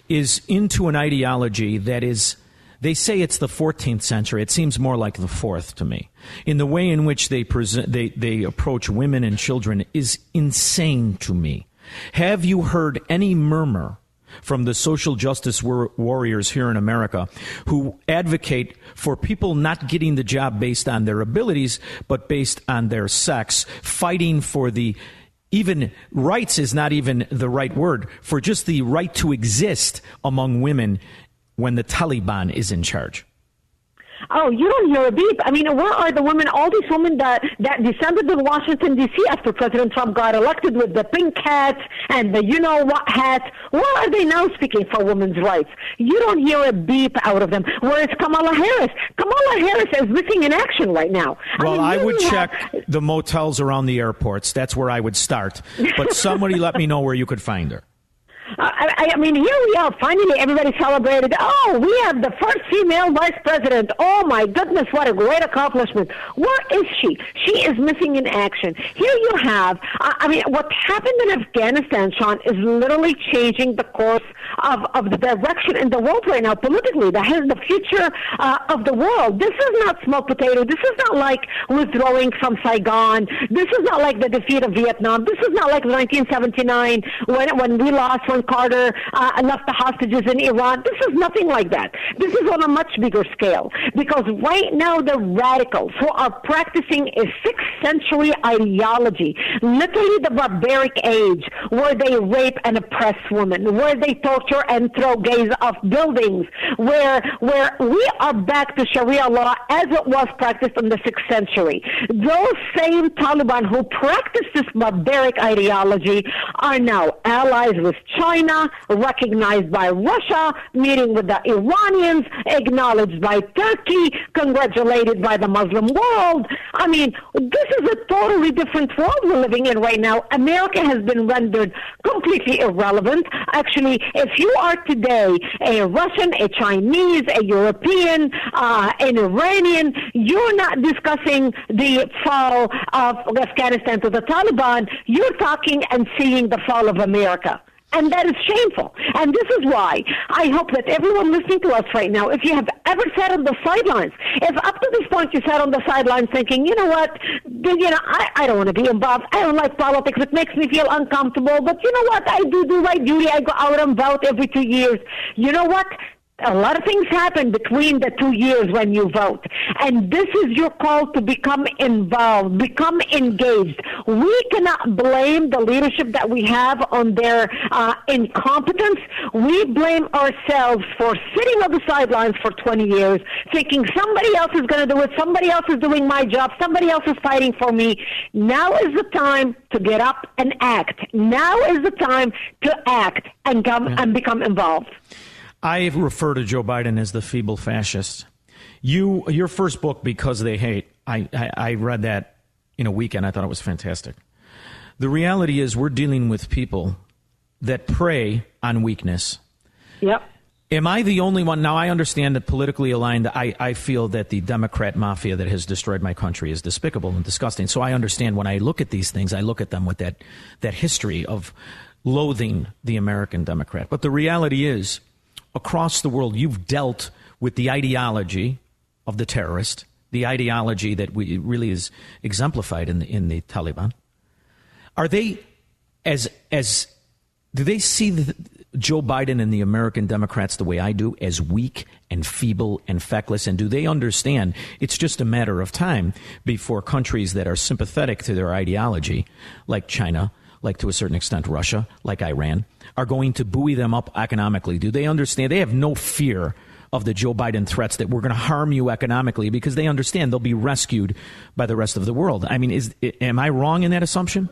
is into an ideology that is, they say it's the 14th century. It seems more like the fourth to me. In the way in which they present, they, they approach women and children is insane to me. Have you heard any murmur from the social justice war- warriors here in America who advocate for people not getting the job based on their abilities, but based on their sex, fighting for the even rights is not even the right word for just the right to exist among women when the Taliban is in charge. Oh, you don't hear a beep. I mean, where are the women, all these women that, that descended in Washington, D.C. after President Trump got elected with the pink hats and the you know what hat? Where are they now speaking for women's rights? You don't hear a beep out of them. Whereas Kamala Harris, Kamala Harris is missing in action right now. Well, I, I, would you check the motels around the airports. That's where I would start. But somebody let me know where you could find her. I, I mean, here we are. Finally, everybody celebrated. Oh, we have the first female vice president. Oh my goodness, what a great accomplishment! Where is she? She is missing in action. Here you have. I, mean, what happened in Afghanistan, Shaun, is literally changing the course of, of the direction in the world right now politically. That has the future uh, of the world. This is not small potato. This is not like withdrawing from Saigon. This is not like the defeat of Vietnam. This is not like 1979 when when we lost when Carter uh, left the hostages in Iran. This is nothing like that. This is on a much bigger scale because right now the radicals who are practicing a sixth century ideology, literally the barbaric age, where they rape and oppress women, where they torture and throw gays off buildings, where where we are back to Sharia law as it was practiced in the sixth century. Those same Taliban who practice this barbaric ideology are now allies with China, recognized by Russia, meeting with the Iranians, acknowledged by Turkey, congratulated by the Muslim world. I mean, this is a totally different world we're living in right now. America has been rendered completely irrelevant. Actually, if you are today a Russian, a Chinese, a European, uh, an Iranian, you're not discussing the fall of Afghanistan to the Taliban. You're talking and seeing the fall of America. And that is shameful. And this is why I hope that everyone listening to us right now, if you have ever sat on the sidelines, if up to this point you sat on the sidelines thinking, you know what, you know, I, I don't want to be involved. I don't like politics. It makes me feel uncomfortable. But you know what? I do do my duty. I go out and vote every two years. You know what? A lot of things happen between the two years when you vote. And this is your call to become involved, become engaged. We cannot blame the leadership that we have on their uh, incompetence. We blame ourselves for sitting on the sidelines for 20 years, thinking somebody else is going to do it, somebody else is doing my job, somebody else is fighting for me. Now is the time to get up and act. Now is the time to act and come and become involved. I refer to Joe Biden as the feeble fascist. You, your first book, Because They Hate, I, I, I read that in a weekend. I thought it was fantastic. The reality is, we're dealing with people that prey on weakness. Yep. Am I the only one? Now, I understand that politically aligned, I, I feel that the Democrat mafia that has destroyed my country is despicable and disgusting. So I understand when I look at these things, I look at them with that, that history of loathing the American Democrat. But the reality is, across the world, you've dealt with the ideology of the terrorist, the ideology that we, really is exemplified in the, in the Taliban. Are they as as do they see the, Joe Biden and the American Democrats the way I do, as weak and feeble and feckless? And do they understand it's just a matter of time before countries that are sympathetic to their ideology, like China, like to a certain extent Russia, like Iran, are going to buoy them up economically? Do they understand? They have no fear of the Joe Biden threats that we're going to harm you economically because they understand they'll be rescued by the rest of the world. I mean, is am I wrong in that assumption?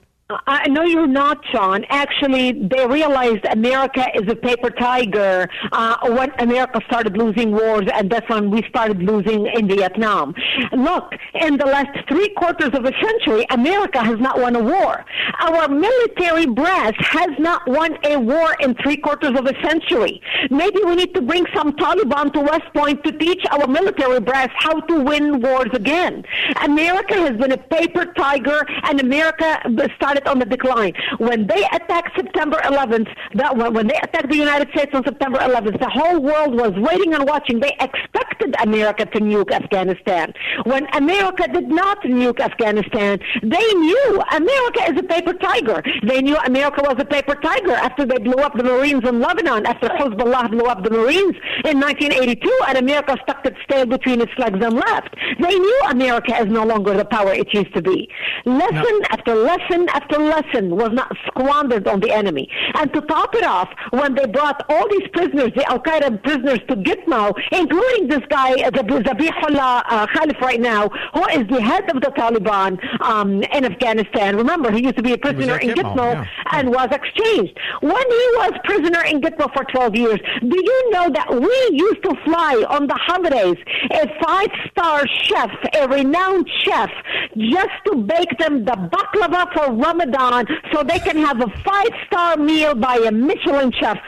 I know you're not, Shaun. Actually, they realized America is a paper tiger uh, when America started losing wars, and that's when we started losing in Vietnam. Look, in the last three quarters of a century, America has not won a war. Our military brass has not won a war in three quarters of a century. Maybe we need to bring some Taliban to West Point to teach our military brass how to win wars again. America has been a paper tiger, and America started on the decline. When they attacked September 11th, that when they attacked the United States on September 11th, the whole world was waiting and watching. They expected America to nuke Afghanistan. When America did not nuke Afghanistan, they knew America is a paper tiger. They knew America was a paper tiger after they blew up the Marines in Lebanon, after Hezbollah blew up the Marines in 1982, and America stuck its tail between its legs and left. They knew America is no longer the power it used to be. Lesson after lesson after after lesson was not squandered on the enemy. And to top it off, when they brought all these prisoners, the Al Qaeda prisoners to Gitmo, including this guy, the Zabihullah uh, Khalif right now, who is the head of the Taliban um, in Afghanistan. Remember, he used to be a prisoner in Gitmo, Gitmo yeah. and was exchanged. When he was prisoner in Gitmo for 12 years, do you know that we used to fly on the holidays a five-star chef, a renowned chef, just to bake them the baklava for Ramadan so they can have a five-star meal by a Michelin chef.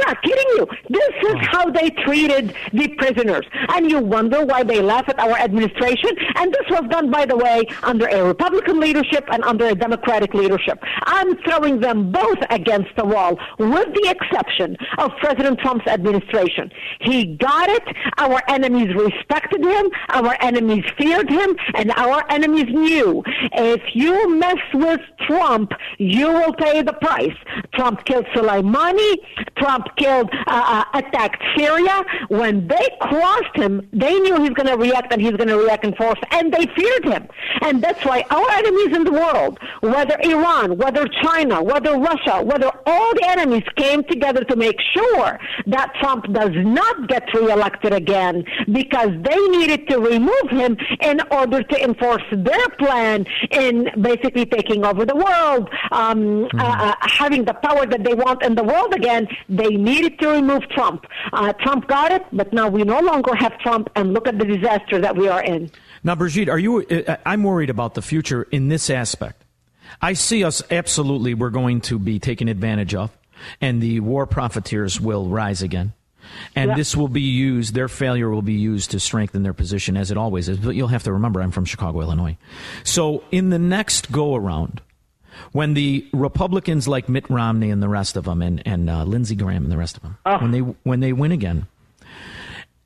I'm not kidding you. This is oh. how they treated the prisoners. And you wonder why they laugh at our administration. And this was done, by the way, under a Republican leadership and under a Democratic leadership. I'm throwing them both against the wall, with the exception of President Trump's administration. He got it. Our enemies respected him. Our enemies feared him. And our enemies knew if you mess with Trump, you will pay the price. Trump killed Soleimani. Trump killed, uh, uh, attacked Syria. When they crossed him, they knew he's going to react and he's going to react in force. And they feared him. And that's why our enemies in the world, whether Iran, whether China, whether Russia, whether all the enemies came together to make sure that Trump does not get reelected again because they needed to remove him in order to enforce their plan in basically taking over the world, um, mm-hmm. uh, having the power that they want in the world again. They needed to remove Trump. Uh, Trump got it, but now we no longer have Trump, and look at the disaster that we are in. Now, Brigitte, are you? Uh, I'm worried about the future in this aspect. I see us absolutely. We're going to be taken advantage of, and the war profiteers will rise again. And this will be used, their failure will be used to strengthen their position, as it always is. But you'll have to remember, I'm from Chicago, Illinois. So in the next go around, when the Republicans like Mitt Romney and the rest of them, and, and uh, Lindsey Graham and the rest of them, oh. when, they, when they win again,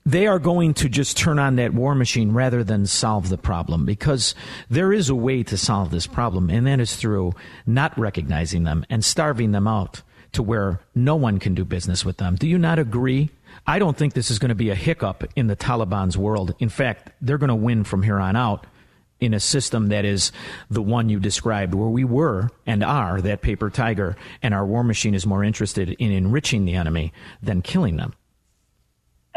they are going to just turn on that war machine rather than solve the problem because there is a way to solve this problem, and that is through not recognizing them and starving them out to where no one can do business with them. Do you not agree? I don't think this is going to be a hiccup in the Taliban's world. In fact, they're going to win from here on out in a system that is the one you described, where we were and are that paper tiger, and our war machine is more interested in enriching the enemy than killing them.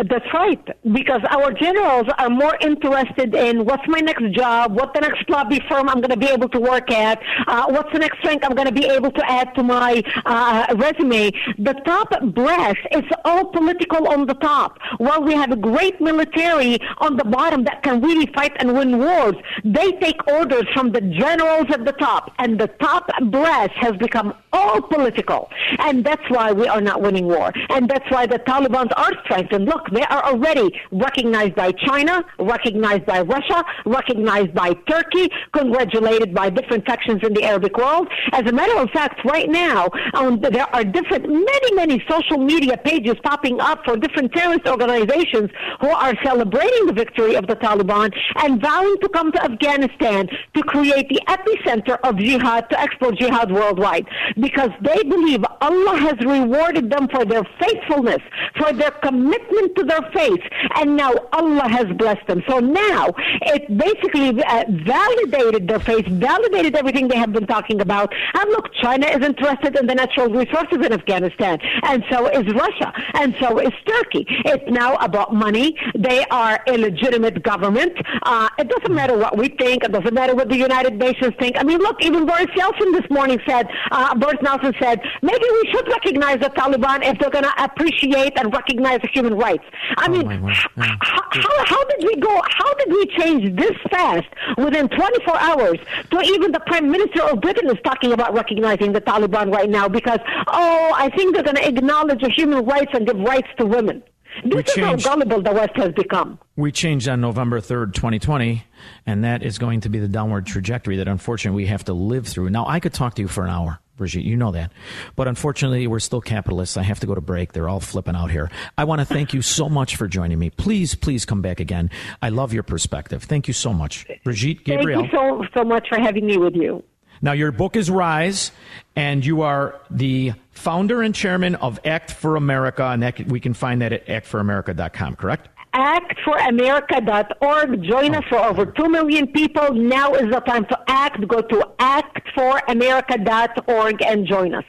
That's right, because our generals are more interested in what's my next job, what the next lobby firm I'm going to be able to work at, uh, what's the next rank I'm going to be able to add to my uh, resume. The top brass is all political on the top. While we have a great military on the bottom that can really fight and win wars, they take orders from the generals at the top, and the top brass has become all political, and that's why we are not winning war, and that's why the Taliban are strengthened. Look, they are already recognized by China, recognized by Russia, recognized by Turkey, congratulated by different sections in the Arabic world. As a matter of fact, right now, um, there are different, many, many social media pages popping up for different terrorist organizations who are celebrating the victory of the Taliban and vowing to come to Afghanistan to create the epicenter of jihad, to export jihad worldwide. Because they believe Allah has rewarded them for their faithfulness, for their commitment to their faith, and now Allah has blessed them. So now it basically uh, validated their faith, validated everything they have been talking about. And look, China is interested in the natural resources in Afghanistan, and so is Russia, and so is Turkey. It's now about money. They are a legitimate government. Uh, it doesn't matter what we think. It doesn't matter what the United Nations think. I mean, look, even Boris Yeltsin this morning said, uh, Boris Nelson said, maybe we should recognize the Taliban if they're going to appreciate and recognize the human rights. I oh mean, yeah. how, how, how did we go? How did we change this fast within 24 hours to even the Prime Minister of Britain is talking about recognizing the Taliban right now because, oh, I think they're going to acknowledge the human rights and give rights to women. This we is changed, how gullible the West has become. We changed on November 3rd, 2020, and that is going to be the downward trajectory that unfortunately we have to live through. Now, I could talk to you for an hour. Brigitte. You know that. But unfortunately, we're still capitalists. I have to go to break. They're all flipping out here. I want to thank you so much for joining me. Please, please come back again. I love your perspective. Thank you so much. Brigitte Gabriel. Thank you so, so much for having me with you. Now, your book is Rise, and you are the founder and chairman of Act for America, and that, we can find that at actforamerica.com, correct? actforamerica.org. Join us for over 2 million people. Now is the time to act. Go to actforamerica.org and join us.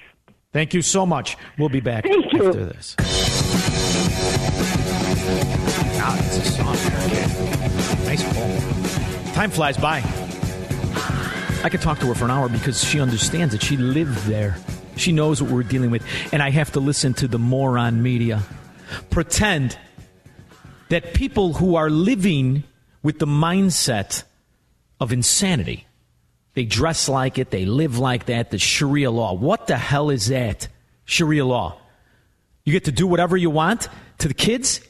Thank you so much. We'll be back Thank you. after this. Ah, it's a song there, kid. Nice poem. Time flies by. I could talk to her for an hour because she understands it. She lived there. She knows what we're dealing with. And I have to listen to the moron media pretend that people who are living with the mindset of insanity, they dress like it, they live like that, the Sharia law. What the hell is that? Sharia law. You get to do whatever you want to the kids?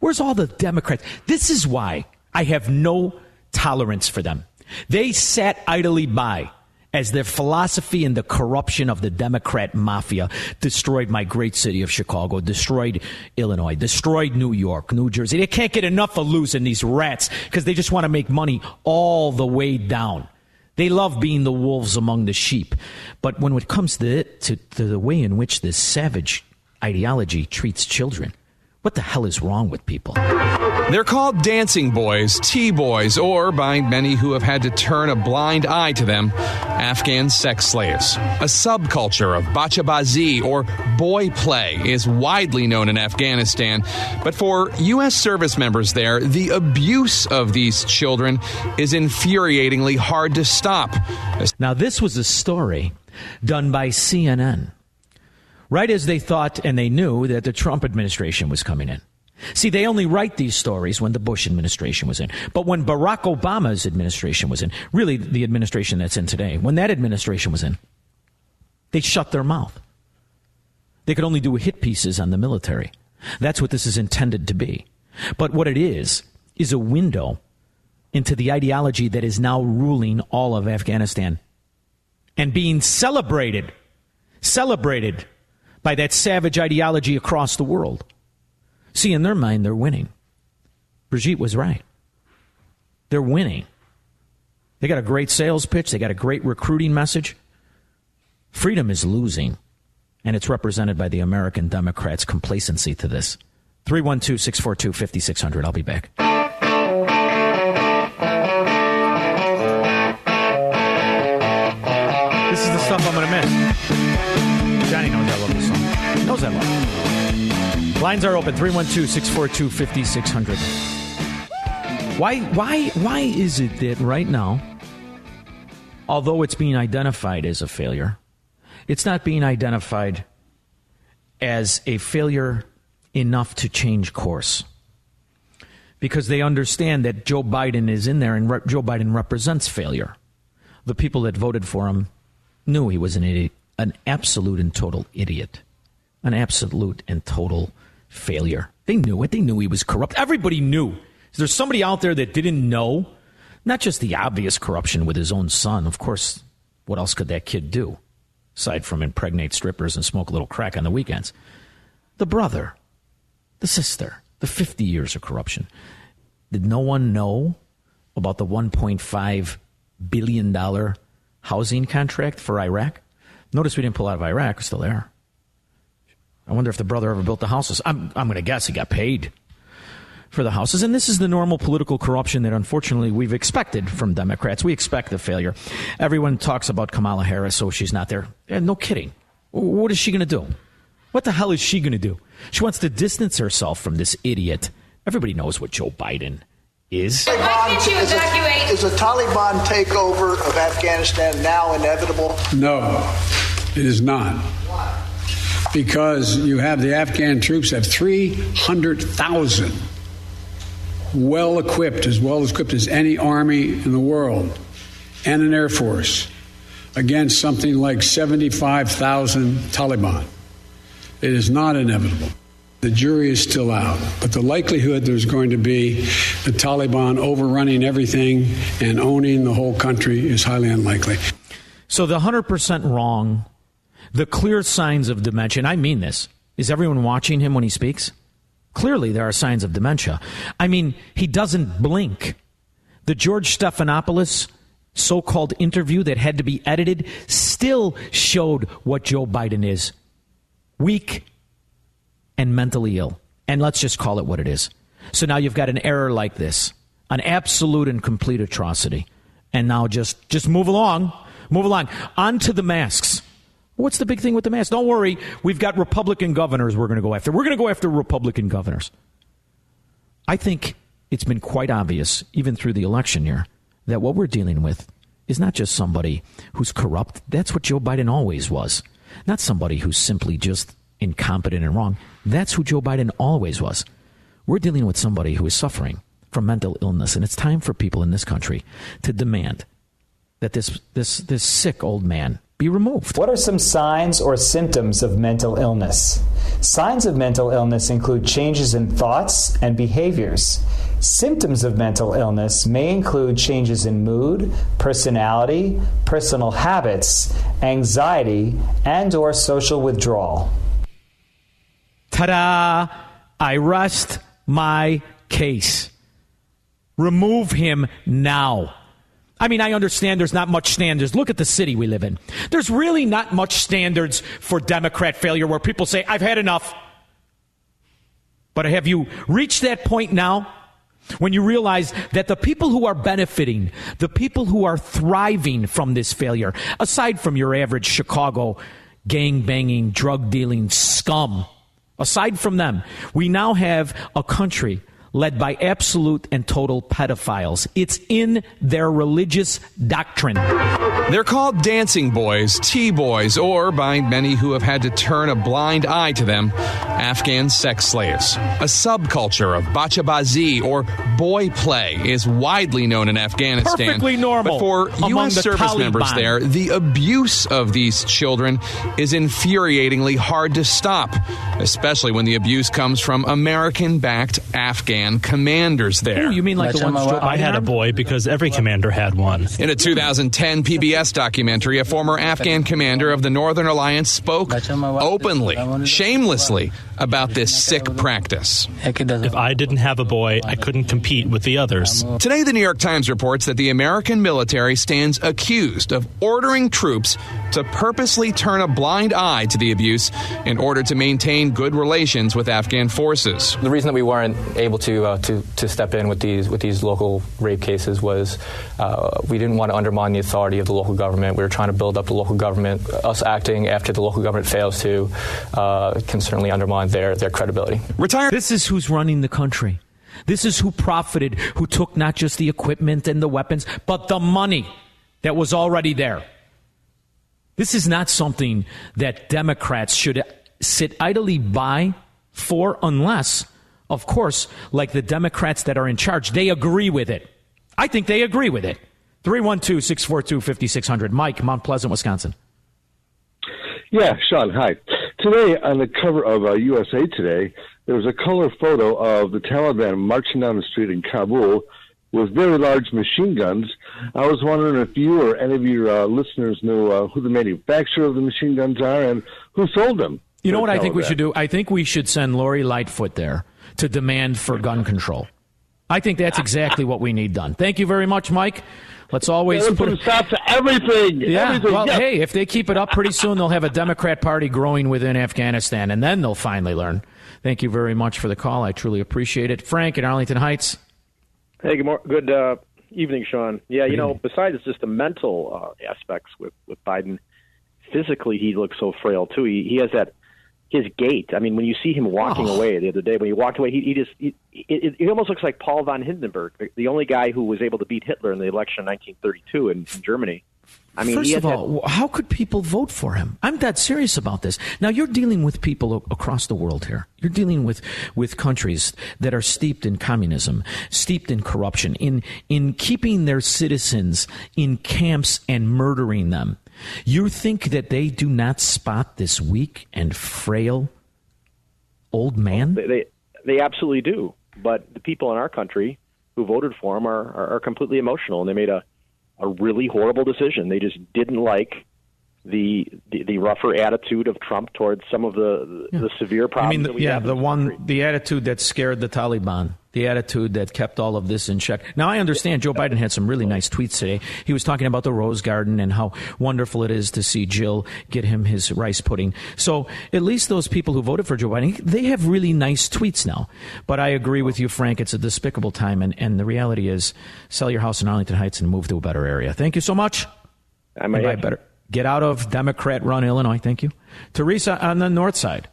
Where's all the Democrats? This is why I have no tolerance for them. They sat idly by as their philosophy and the corruption of the Democrat mafia destroyed my great city of Chicago, destroyed Illinois, destroyed New York, New Jersey. They can't get enough of losing these rats because they just want to make money all the way down. They love being the wolves among the sheep. But when it comes to, to, to the way in which this savage ideology treats children, what the hell is wrong with people? They're called dancing boys, tea boys, or by many who have had to turn a blind eye to them, Afghan sex slaves. A subculture of bacha bazi or boy play is widely known in Afghanistan, but for U.S. service members there, the abuse of these children is infuriatingly hard to stop. Now, this was a story done by CNN right as they thought and they knew that the Trump administration was coming in. See, they only write these stories when the Bush administration was in. But when Barack Obama's administration was in, really the administration that's in today, when that administration was in, they shut their mouth. They could only do hit pieces on the military. That's what this is intended to be. But what it is, is a window into the ideology that is now ruling all of Afghanistan and being celebrated, celebrated by that savage ideology across the world. See, in their mind, they're winning. Brigitte was right. They're winning. They got a great sales pitch, they got a great recruiting message. Freedom is losing, and it's represented by the American Democrats' complacency to this. 312 642 5600. I'll be back. This is the stuff I'm going to miss. Johnny knows I love this song. He knows I love it. Lines are open 312 642 5600. Why, why, why is it that right now, although it's being identified as a failure, it's not being identified as a failure enough to change course? Because they understand that Joe Biden is in there and re- Joe Biden represents failure. The people that voted for him knew he was an idiot, an absolute and total idiot, an absolute and total failure. They knew it. They knew he was corrupt. Everybody knew. There's somebody out there that didn't know, not just the obvious corruption with his own son. Of course, what else could that kid do aside from impregnate strippers and smoke a little crack on the weekends? The brother, the sister, the 50 years of corruption. Did no one know about the 1.5 billion dollar housing contract for Iraq? Notice we didn't pull out of Iraq. We're still there. I wonder if the brother ever built the houses. I'm, I'm going to guess he got paid for the houses. And this is the normal political corruption that unfortunately we've expected from Democrats. We expect the failure. Everyone talks about Kamala Harris, so she's not there. Yeah, no kidding. What is she going to do? What the hell is she going to do? She wants to distance herself from this idiot. Everybody knows what Joe Biden is. Why did you evacuate? Is a Taliban takeover of Afghanistan now inevitable? No, it is not. Because you have the Afghan troops have 300,000 well equipped, as well equipped as any army in the world, and an air force against something like 75,000 Taliban. It is not inevitable. The jury is still out, but the likelihood there's going to be the Taliban overrunning everything and owning the whole country is highly unlikely. So the 100% wrong, the clear signs of dementia, I mean this. Is everyone watching him when he speaks? Clearly, there are signs of dementia. I mean, he doesn't blink. The George Stephanopoulos so called interview that had to be edited still showed what Joe Biden is weak and mentally ill. And let's just call it what it is. So now you've got an error like this, an absolute and complete atrocity. And now just just move along, move along. On to the masks. What's the big thing with the mask? Don't worry, we've got Republican governors we're going to go after. We're going to go after Republican governors. I think it's been quite obvious, even through the election year, that what we're dealing with is not just somebody who's corrupt. That's what Joe Biden always was. Not somebody who's simply just incompetent and wrong. That's who Joe Biden always was. We're dealing with somebody who is suffering from mental illness, and it's time for people in this country to demand that this this this sick old man be removed. What are some signs or symptoms of mental illness? Signs of mental illness include changes in thoughts and behaviors. Symptoms of mental illness may include changes in mood, personality, personal habits, anxiety, and or social withdrawal. Ta-da! I rest my case. Remove him now. I mean, I understand there's not much standards. Look at the city we live in. There's really not much standards for Democrat failure where people say, I've had enough. But have you reached that point now? When you realize that the people who are benefiting, the people who are thriving from this failure, aside from your average Chicago gang banging, drug dealing scum, aside from them, we now have a country led by absolute and total pedophiles. It's in their religious doctrine. They're called dancing boys, tea boys, or by many who have had to turn a blind eye to them, Afghan sex slaves. A subculture of bacha bazi or boy play is widely known in Afghanistan. Perfectly normal But for U.S. the service members there, the abuse of these children is infuriatingly hard to stop, especially when the abuse comes from American backed Afghan commanders there. you mean like the ones I had a boy because every commander had one. In a 2010 PBS documentary, a former Afghan commander of the Northern Alliance spoke openly, shamelessly, about this sick practice. If I didn't have a boy, I couldn't compete with the others. Today, the New York Times reports that the American military stands accused of ordering troops to purposely turn a blind eye to the abuse in order to maintain good relations with Afghan forces. The reason that we weren't able to uh, to, to step in with these with these local rape cases was uh, we didn't want to undermine the authority of the local government. We were trying to build up the local government. Us acting after the local government fails to uh, can certainly undermine their their credibility. Retired. This is who's running the country. This is who profited, who took not just the equipment and the weapons, but the money that was already there. This is not something that Democrats should sit idly by for unless, of course, like the Democrats that are in charge, they agree with it. I think they agree with it. 312 642 5600. Mike, Mount Pleasant, Wisconsin. Yeah, Shaun, hi. Today, on the cover of uh, USA Today, there was a color photo of the Taliban marching down the street in Kabul with very large machine guns. I was wondering if you or any of your uh, listeners knew uh, who the manufacturer of the machine guns are and who sold them. You know what I think we should do? I think we should send Lori Lightfoot there to demand for gun control. I think that's exactly what we need done. Thank you very much, Mike. Let's always put putting stop to everything. Yeah. everything. Well, yes. hey, if they keep it up pretty soon, they'll have a Democrat Party growing within Afghanistan, and then they'll finally learn. Thank you very much for the call. I truly appreciate it. Frank in Arlington Heights. Hey, good, mor- good uh, evening, Shaun. Yeah, you know, besides just the mental uh, aspects with with Biden, physically he looks so frail too. He he has that his gait. I mean, when you see him walking Oh. away the other day, when he walked away, he, he just he, it, almost looks like Paul von Hindenburg, the, only guy who was able to beat Hitler in the election in 1932 in, in Germany. I mean, First he of had all, how could people vote for him? I'm that serious about this. Now you're dealing with people across the world here. You're dealing with with countries that are steeped in communism, steeped in corruption, in in keeping their citizens in camps and murdering them. You think that they do not spot this weak and frail old man? They, they they absolutely do. But the people in our country who voted for him are, are, are completely emotional, and they made a a really horrible decision. They just didn't like the, the the rougher attitude of Trump towards some of the the, the severe I mean, the, yeah, the one, country. the attitude that scared the Taliban, the attitude that kept all of this in check. Now, I understand Joe Biden had some really nice tweets today. He was talking about the Rose Garden and how wonderful it is to see Jill get him his rice pudding. So, at least those people who voted for Joe Biden, they have really nice tweets now. But I agree with you, Frank. It's a despicable time, and, and the reality is, sell your house in Arlington Heights and move to a better area. Thank you so much. I might have- better. Get out of Democrat run Illinois. Thank you. Teresa on the north side.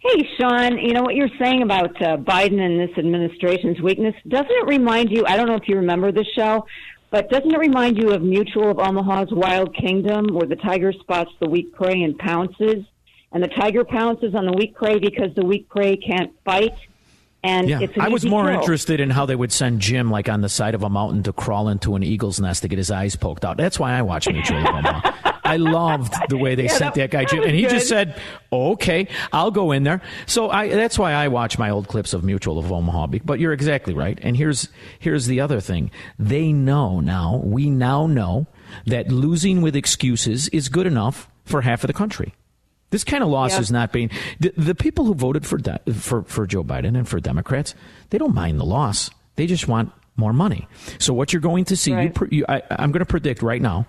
Hey, Shaun, you know what you're saying about uh, Biden and this administration's weakness? Doesn't it remind you? I don't know if you remember this show, but doesn't it remind you of Mutual of Omaha's Wild Kingdom, where the tiger spots the weak prey and pounces, and the tiger pounces on the weak prey because the weak prey can't fight? And Yeah, I was more kill. interested in how they would send Jim like on the side of a mountain to crawl into an eagle's nest to get his eyes poked out. That's why I watch [laughs] Mutual of Omaha. I loved the way they Yeah, sent that- that guy Jim, and he good. just said, "Okay, I'll go in there." So I, that's why I watch my old clips of Mutual of Omaha. But you're exactly right. And here's here's the other thing: they know now. We now know that losing with excuses is good enough for half of the country. This kind of loss Yeah. is not being the, the people who voted for, for for Joe Biden and for Democrats. They don't mind the loss. They just want more money. So what you're going to see, Right. pre- you, I, I'm going to predict right now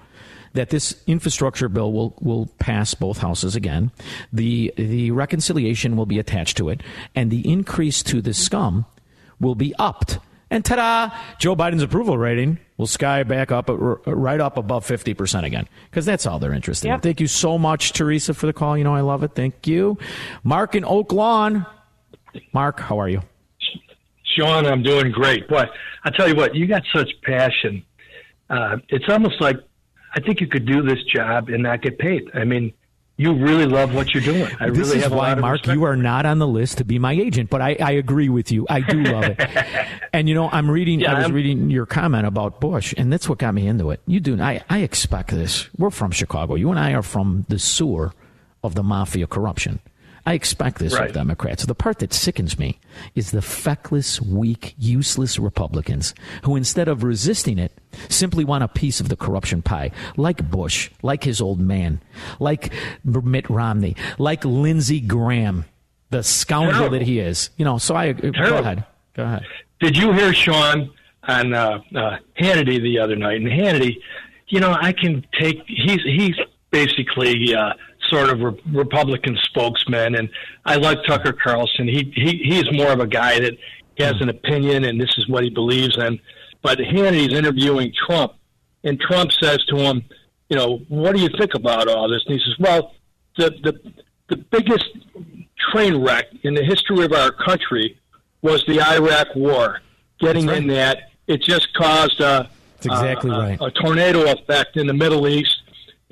that this infrastructure bill will will pass both houses again. The the reconciliation will be attached to it, and the increase to the scum will be upped. And ta-da! Joe Biden's approval rating will sky back up, uh, right up above fifty percent again, because that's all they're interested in. Thank you so much, Teresa, for the call. You know I love it. Thank you, Mark in Oak Lawn. Mark, how are you? Shaun, I'm doing great. But I tell you what, you got such passion. Uh, it's almost like I think you could do this job and not get paid. I mean, you really love what you're doing. I this really is why, Mark, you are not on the list to be my agent, but I, I agree with you. I do love it. [laughs] and you know, I'm reading. Yeah, I was I'm- reading your comment about Bush, and that's what got me into it. You do. I, I expect this. We're from Chicago. You and I are from the sewer of the mafia corruption. I expect this Right. of Democrats. The part that sickens me is the feckless, weak, useless Republicans who, instead of resisting it, simply want a piece of the corruption pie, like Bush, like his old man, like Mitt Romney, like Lindsey Graham, the scoundrel Terrible. that he is. You know. So I go ahead. Go ahead. Did you hear Sean on uh, uh, Hannity the other night? And Hannity, you know, I can take. He's he's basically uh, sort of re- Republican spokesman, and I like Tucker Carlson. He he he's more of a guy that he has an opinion, and this is what he believes in. But Hannity's interviewing Trump, and Trump says to him, you know, what do you think about all this? And he says, well, the the the biggest train wreck in the history of our country was the Iraq War. Getting in that, it just caused a, That's exactly a, a- right. a tornado effect in the Middle East,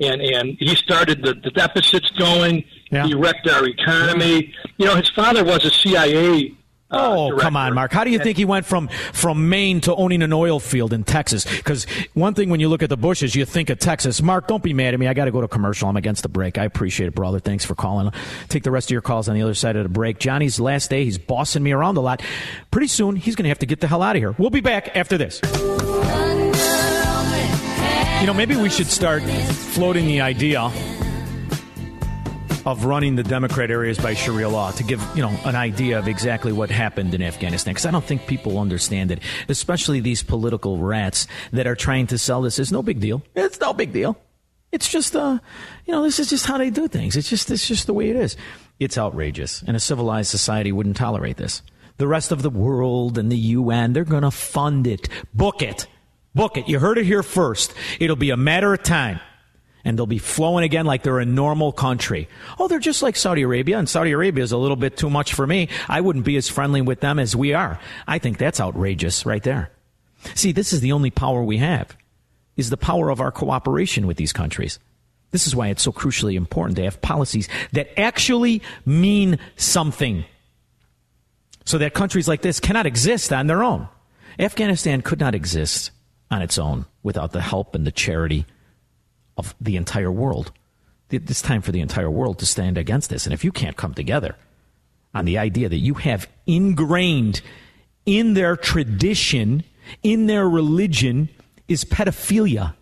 and and he started the, the deficits going. He wrecked our economy. You know, his father was a CIA. Uh, oh, come on, Mark. How do you think he went from, from Maine to owning an oil field in Texas? Because one thing when you look at the Bushes, you think of Texas. Mark, don't be mad at me. I got to go to commercial. I'm against the break. I appreciate it, brother. Thanks for calling. Take the rest of your calls on the other side of the break. Johnny's last day. He's bossing me around a lot. Pretty soon, he's going to have to get the hell out of here. We'll be back after this. You know, maybe we should start floating the idea of running the Democrat areas by Sharia law to give you know an idea of exactly what happened in Afghanistan because I don't think people understand it, especially these political rats that are trying to sell this as no big deal. It's no big deal. It's just uh, you know, this is just how they do things. It's just it's just the way it is. It's outrageous, and a civilized society wouldn't tolerate this. The rest of the world and the UN, they're going to fund it, book it, book it. You heard it here first. It'll be a matter of time and they'll be flowing again like they're a normal country. Oh, they're just like Saudi Arabia, and Saudi Arabia is a little bit too much for me. I wouldn't be as friendly with them as we are. I think that's outrageous right there. See, this is the only power we have, is the power of our cooperation with these countries. This is why it's so crucially important to have policies that actually mean something. So that countries like this cannot exist on their own. Afghanistan could not exist on its own without the help and the charity of the entire world. It's time for the entire world to stand against this. And if you can't come together on the idea that you have ingrained in their tradition, in their religion, is pedophilia,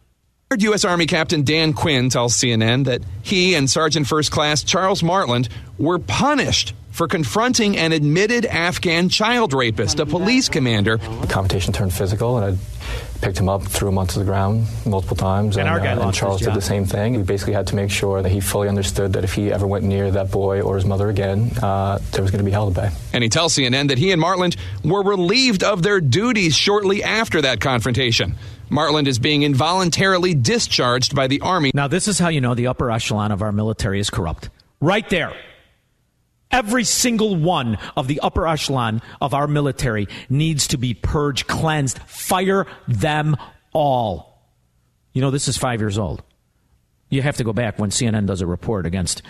Heard U.S. Army Captain Dan Quinn tells CNN that he and Sergeant First Class Charles Martland were punished for confronting an admitted Afghan child rapist, a police commander. The confrontation turned physical, and I picked him up, threw him onto the ground multiple times, And and, our guy uh, and Charles did the same thing. We basically had to make sure that he fully understood that if he ever went near that boy or his mother again, uh, there was going to be hell to pay. And he tells CNN that he and Martland were relieved of their duties shortly after that confrontation. Martland is being involuntarily discharged by the Army. Now, this is how you know the upper echelon of our military is corrupt. Right there. Every single one of the upper echelon of our military needs to be purged, cleansed. Fire them all. You know, this is five years old. You have to go back when CNN does a report against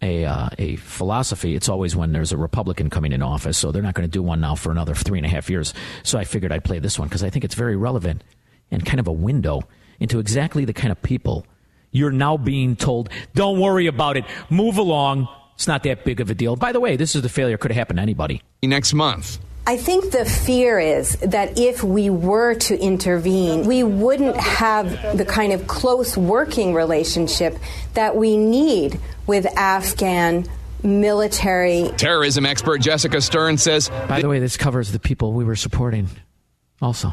a uh, a philosophy. It's always when there's a Republican coming in office, so they're not going to do one now for another three and a half years. So I figured I'd play this one because I think it's very relevant and kind of a window into exactly the kind of people you're now being told. Don't worry about it. Move along. It's not that big of a deal. By the way, this is the failure could have happened to anybody. Next month. I think the fear is that if we were to intervene, we wouldn't have the kind of close working relationship that we need with Afghan military. Terrorism expert Jessica Stern says. By the way, this covers the people we were supporting. Also,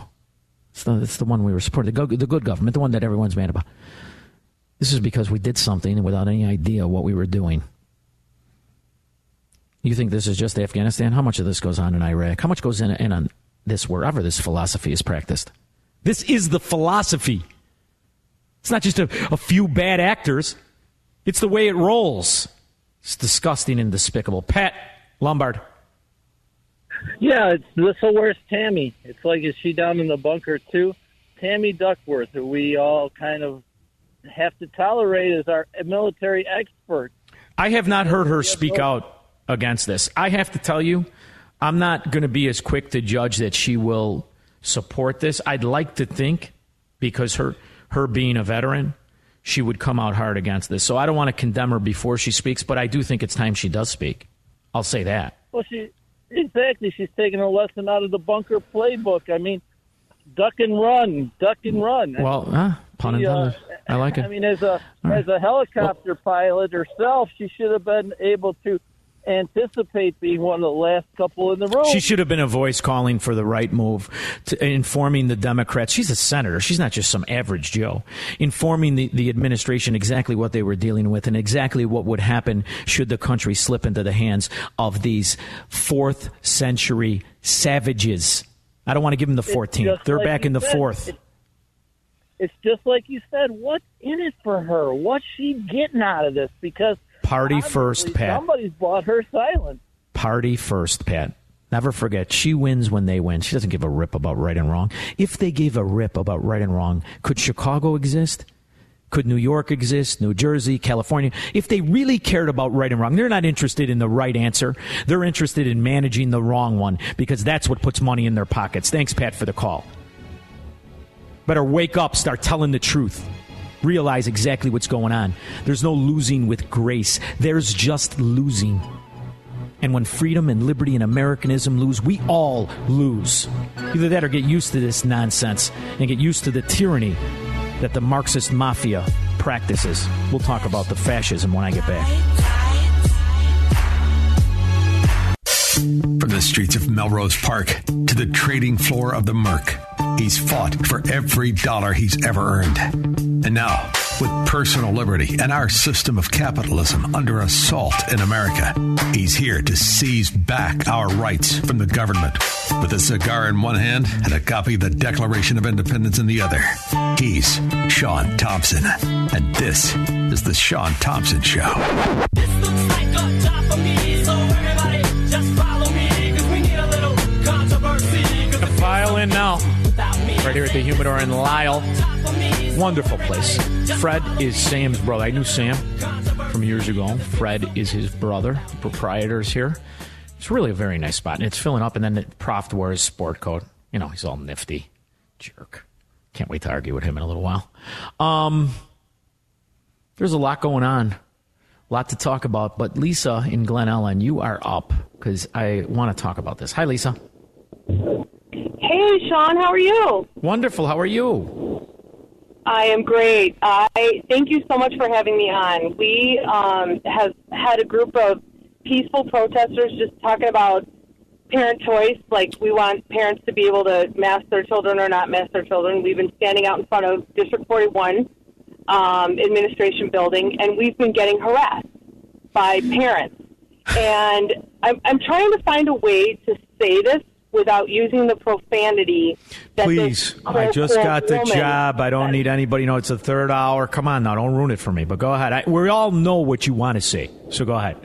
it's the, it's the one we were supporting, the, go- the good government, the one that everyone's mad about. This is because we did something without any idea what we were doing. You think this is just Afghanistan? How much of this goes on in Iraq? How much goes in, in on this wherever this philosophy is practiced? This is the philosophy. It's not just a, a few bad actors. It's the way it rolls. It's disgusting and despicable. Pat Lombard. Yeah, it's this so where's Tammy? It's like is she down in the bunker too? Tammy Duckworth, who we all kind of have to tolerate as our military expert. I have not heard her speak out against this. I have to tell you, I'm not going to be as quick to judge that she will support this. I'd like to think, because her her being a veteran, she would come out hard against this. So I don't want to condemn her before she speaks, but I do think it's time she does speak. I'll say that. Well, she exactly she's taking a lesson out of the bunker playbook. I mean, duck and run, duck and run. Well, uh, pun She, uh, intended. I like it. I mean, as a right. as a helicopter pilot herself, she should have been able to anticipate being one of the last couple in the room. She should have been a voice calling for the right move, informing the Democrats. She's a senator. She's not just some average Joe. Informing the, the administration exactly what they were dealing with and exactly what would happen should the country slip into the hands of these fourth century savages. I don't want to give them the 14th. They're like back in the said, fourth. it- it's just like you said. What's in it for her? What's she getting out of this? Because Party first, Pat. Somebody's bought her silence. Party first, Pat. Never forget, she wins when they win. She doesn't give a rip about right and wrong. If they gave a rip about right and wrong, could Chicago exist? Could New York exist? New Jersey, California? If they really cared about right and wrong, they're not interested in the right answer. They're interested in managing the wrong one because that's what puts money in their pockets. Thanks, Pat, for the call. Better wake up, start telling the truth. Realize exactly what's going on. There's no losing with grace, there's just losing. And when freedom and liberty and Americanism lose, we all lose. Either that or get used to this nonsense and get used to the tyranny that the Marxist mafia practices. We'll talk about the fascism when I get back. From the streets of Melrose Park to the trading floor of the Merc, he's fought for every dollar he's ever earned. And now, with personal liberty and our system of capitalism under assault in America, he's here to seize back our rights from the government. With a cigar in one hand and a copy of the Declaration of Independence in the other, he's Shaun Thompson. And this is The Shaun Thompson Show. The violin now. Right here at the Humidor in Lisle. Wonderful place. Fred is Sam's brother. I knew Sam from years ago. Fred is his brother. The proprietor's here. It's really a very nice spot. And it's filling up, and then the wears his sport coat. You know, he's all nifty. Jerk. Can't wait to argue with him in a little while. Um, there's a lot going on, a lot to talk about. But Lisa in Glen Ellyn, you are up because I want to talk about this. Hi, Lisa. Hey, Shaun, how are you? Wonderful. How are you? I am great. I thank you so much for having me on. We um, have had a group of peaceful protesters just talking about parent choice. Like we want parents to be able to mask their children or not mask their children. We've been standing out in front of District 41 um, administration building, and we've been getting harassed by parents. And I'm, I'm trying to find a way to say this without using the profanity. That Please, I just got the job. I don't need anybody. You know, it's the third hour. Come on now, don't ruin it for me. But go ahead. I, we all know what you want to say, so go ahead.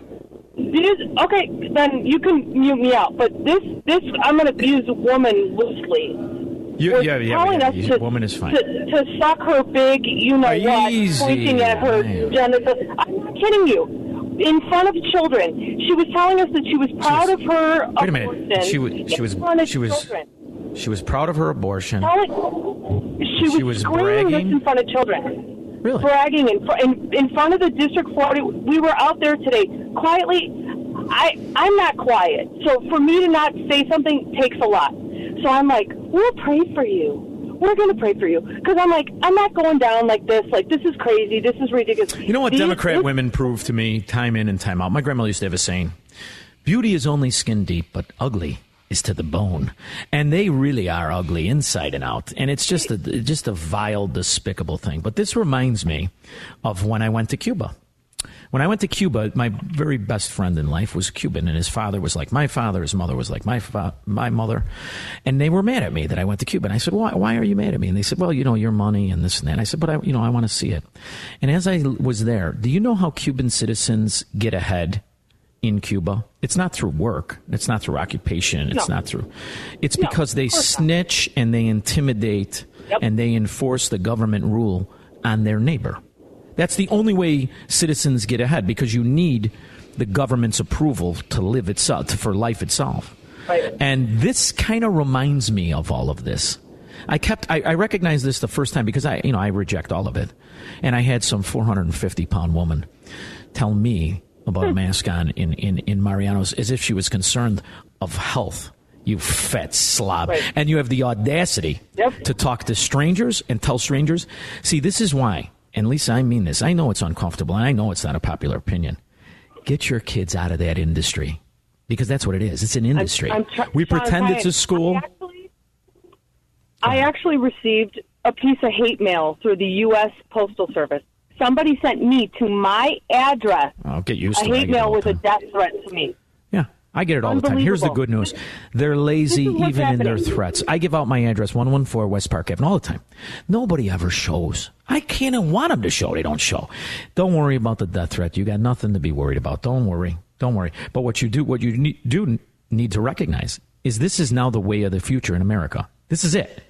This, okay, then you can mute me out. But this, this, I'm going to use woman loosely. You, yeah, yeah, telling yeah, us yeah. to, Woman is fine. To, to suck her big, you know what, pointing at her genitals. I'm not kidding you. In front of children, she was telling us that she was proud of her Wait a minute. She was. She was. She was. children. She was proud of her abortion. She was, She was screaming bragging? this in front of children. Really? Bragging in, in in front of the district 40. We were out there today quietly. I I'm not quiet, so for me to not say something takes a lot. So I'm like, we'll pray for you. We're going to pray for you because I'm like, I'm not going down like this. Like this is crazy. This is ridiculous. You know what These- Democrat this- women prove to me time in and time out? My grandmother used to have a saying beauty is only skin deep, but ugly is to the bone. And they really are ugly inside and out. And it's just a, just a vile, despicable thing. But this reminds me of when I went to Cuba. When I went to Cuba, my very best friend in life was Cuban, and his father was like my father, his mother was like my fa- my mother, and they were mad at me that I went to Cuba. And I said, "Why? Why are you mad at me?" And they said, "Well, you know, your money and this and that." And I said, "But I, you know, I want to see it." And as I was there, do you know how Cuban citizens get ahead in Cuba? It's not through work. It's not through occupation. It's No. not through. It's No, because they course not. snitch and they intimidate and they enforce the government rule on their neighbor. That's the only way citizens get ahead because you need the government's approval to live itself, for life itself. Right. And this kind of reminds me of all of this. I kept, I, I recognized this the first time because I, you know, I reject all of it. And I had some 450 pound woman tell me about a hmm. mask on in, in, in Mariano's as if she was concerned of health. You fat slob. And you have the audacity to talk to strangers and tell strangers. See, this is why, and Lisa, I mean this. I know it's uncomfortable, and I know it's not a popular opinion. Get your kids out of that industry because that's what it is. It's an industry. I'm try- we Shaun, pretend it's a school. I actually received a piece of hate mail through the U.S. Postal Service. Somebody sent me to my address I'll get used a to hate get it all mail with a death threat to me. I get it all the time. Here's the good news. They're lazy This is what's even in their threats. I give out my address, 114 West Park Avenue, all the time. Nobody ever shows. I can't even want them to show. They don't show. Don't worry about the death threat. You got nothing to be worried about. Don't worry. Don't worry. But what you do, what you need, do need to recognize is this is now the way of the future in America. This is it.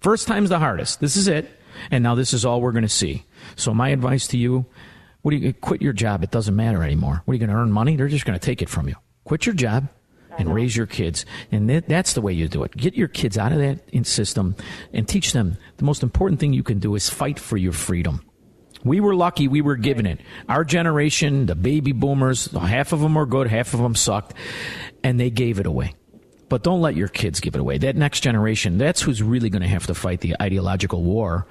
First time's the hardest. This is it. And now this is all we're going to see. So my advice to you, what do you quit your job? It doesn't matter anymore. What are you going to earn money? They're just going to take it from you. Quit your job and raise your kids. And that, that's the way you do it. Get your kids out of that in system and teach them the most important thing you can do is fight for your freedom. We were lucky we were given it. Our generation, the baby boomers, half of them were good, half of them sucked, and they gave it away. But don't let your kids give it away. That next generation, that's who's really going to have to fight the ideological war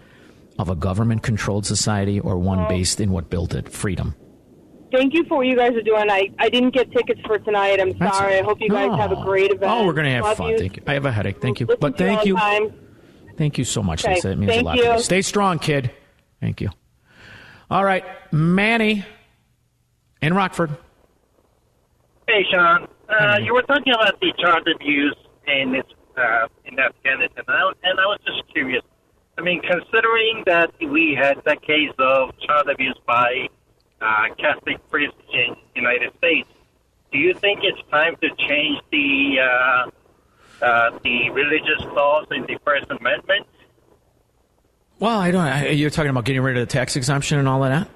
of a government controlled society or one based in what built it freedom. Thank you for what you guys are doing. I, I didn't get tickets for tonight. I'm That's- sorry. I hope you guys have a great event. Oh, we're going to have Love fun. Thank you. I have a headache. Thank you. Listen But to you thank all you. time. Thank you so much, Okay, Lisa. It means thank a lot to you. me. Stay strong, kid. Thank you. All right, Manny in Rockford. Hey, Shaun. Uh, you were talking about the child abuse in this, uh, in Afghanistan, and I, and I was just curious. I mean, considering that we had that case of child abuse by uh, Catholic priests in the United States, do you think it's time to change the uh, uh, the religious laws in the First Amendment? Well, I don't. I, you're talking about getting rid of the tax exemption and all of that.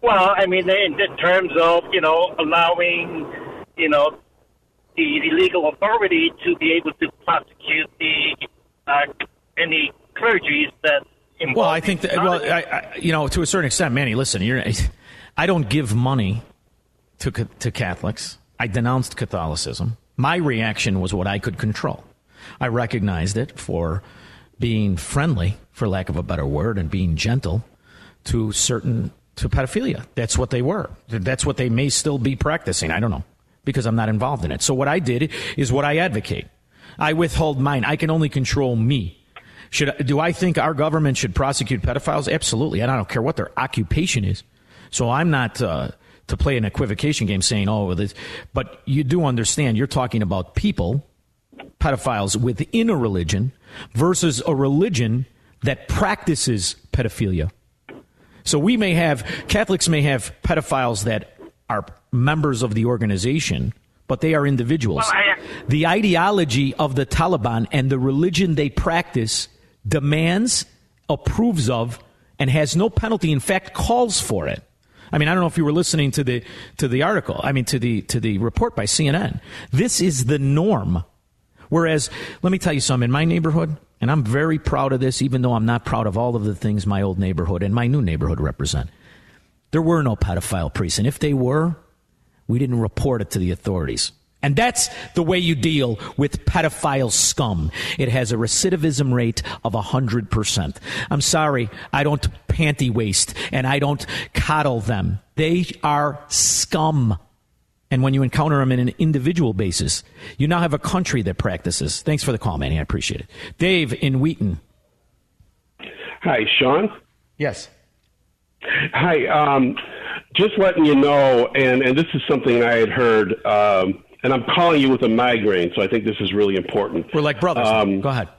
Well, I mean, in, terms of you know allowing you know the, the legal authority to be able to prosecute the uh, any clergies that. Well, I think that. Well, I, I, you know, to a certain extent, Manny. Listen, you're. [laughs] I don't give money to to Catholics. I denounced Catholicism. My reaction was what I could control. I recognized it for being friendly, for lack of a better word, and being gentle to certain to pedophilia. That's what they were. That's what they may still be practicing. I don't know because I'm not involved in it. So what I did is what I advocate. I withhold mine. I can only control me. Should do I think our government should prosecute pedophiles? Absolutely. And I don't care what their occupation is. So I'm not uh, to play an equivocation game saying, "Oh, this," but you do understand. You're talking about people, pedophiles within a religion, versus a religion that practices pedophilia. So we may have Catholics may have pedophiles that are members of the organization, but they are individuals. Well, I, the ideology of the Taliban and the religion they practice demands, approves of, and has no penalty. In fact, calls for it. I mean, I don't know if you were listening to the to the article. I mean, to the to the report by CNN. This is the norm. Whereas, let me tell you something. In my neighborhood, and I'm very proud of this, even though I'm not proud of all of the things my old neighborhood and my new neighborhood represent. There were no pedophile priests. And if they were, we didn't report it to the authorities. And that's the way you deal with pedophile scum. It has a recidivism rate of 100%. I'm sorry, I don't panty waste and I don't coddle them. They are scum. And when you encounter them in an individual basis, you now have a country that practices. Thanks for the call, Manny. I appreciate it. Dave in Wheaton. Hi, Shaun. Yes. Hi. Um, just letting you know, and, and this is something I had heard, um, and I'm calling you with a migraine, so I think this is really important. We're like brothers. Um, Go ahead. [laughs]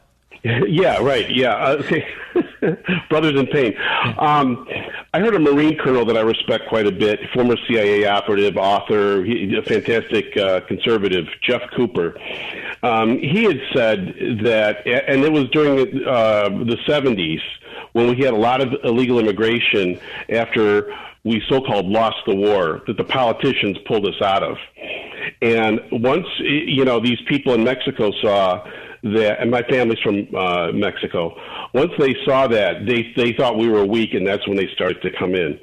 Yeah, right. Yeah. Uh, okay. [laughs] Brothers in pain. Um, I heard a Marine colonel that I respect quite a bit, former CIA operative, author, he, a fantastic uh, conservative, Jeff Cooper. Um, he had said that, and it was during uh, the 70s when we had a lot of illegal immigration after we so-called lost the war that the politicians pulled us out of. And once, you know, these people in Mexico saw that, and my family's from uh, Mexico. Once they saw that, they they thought we were weak, and that's when they started to come in.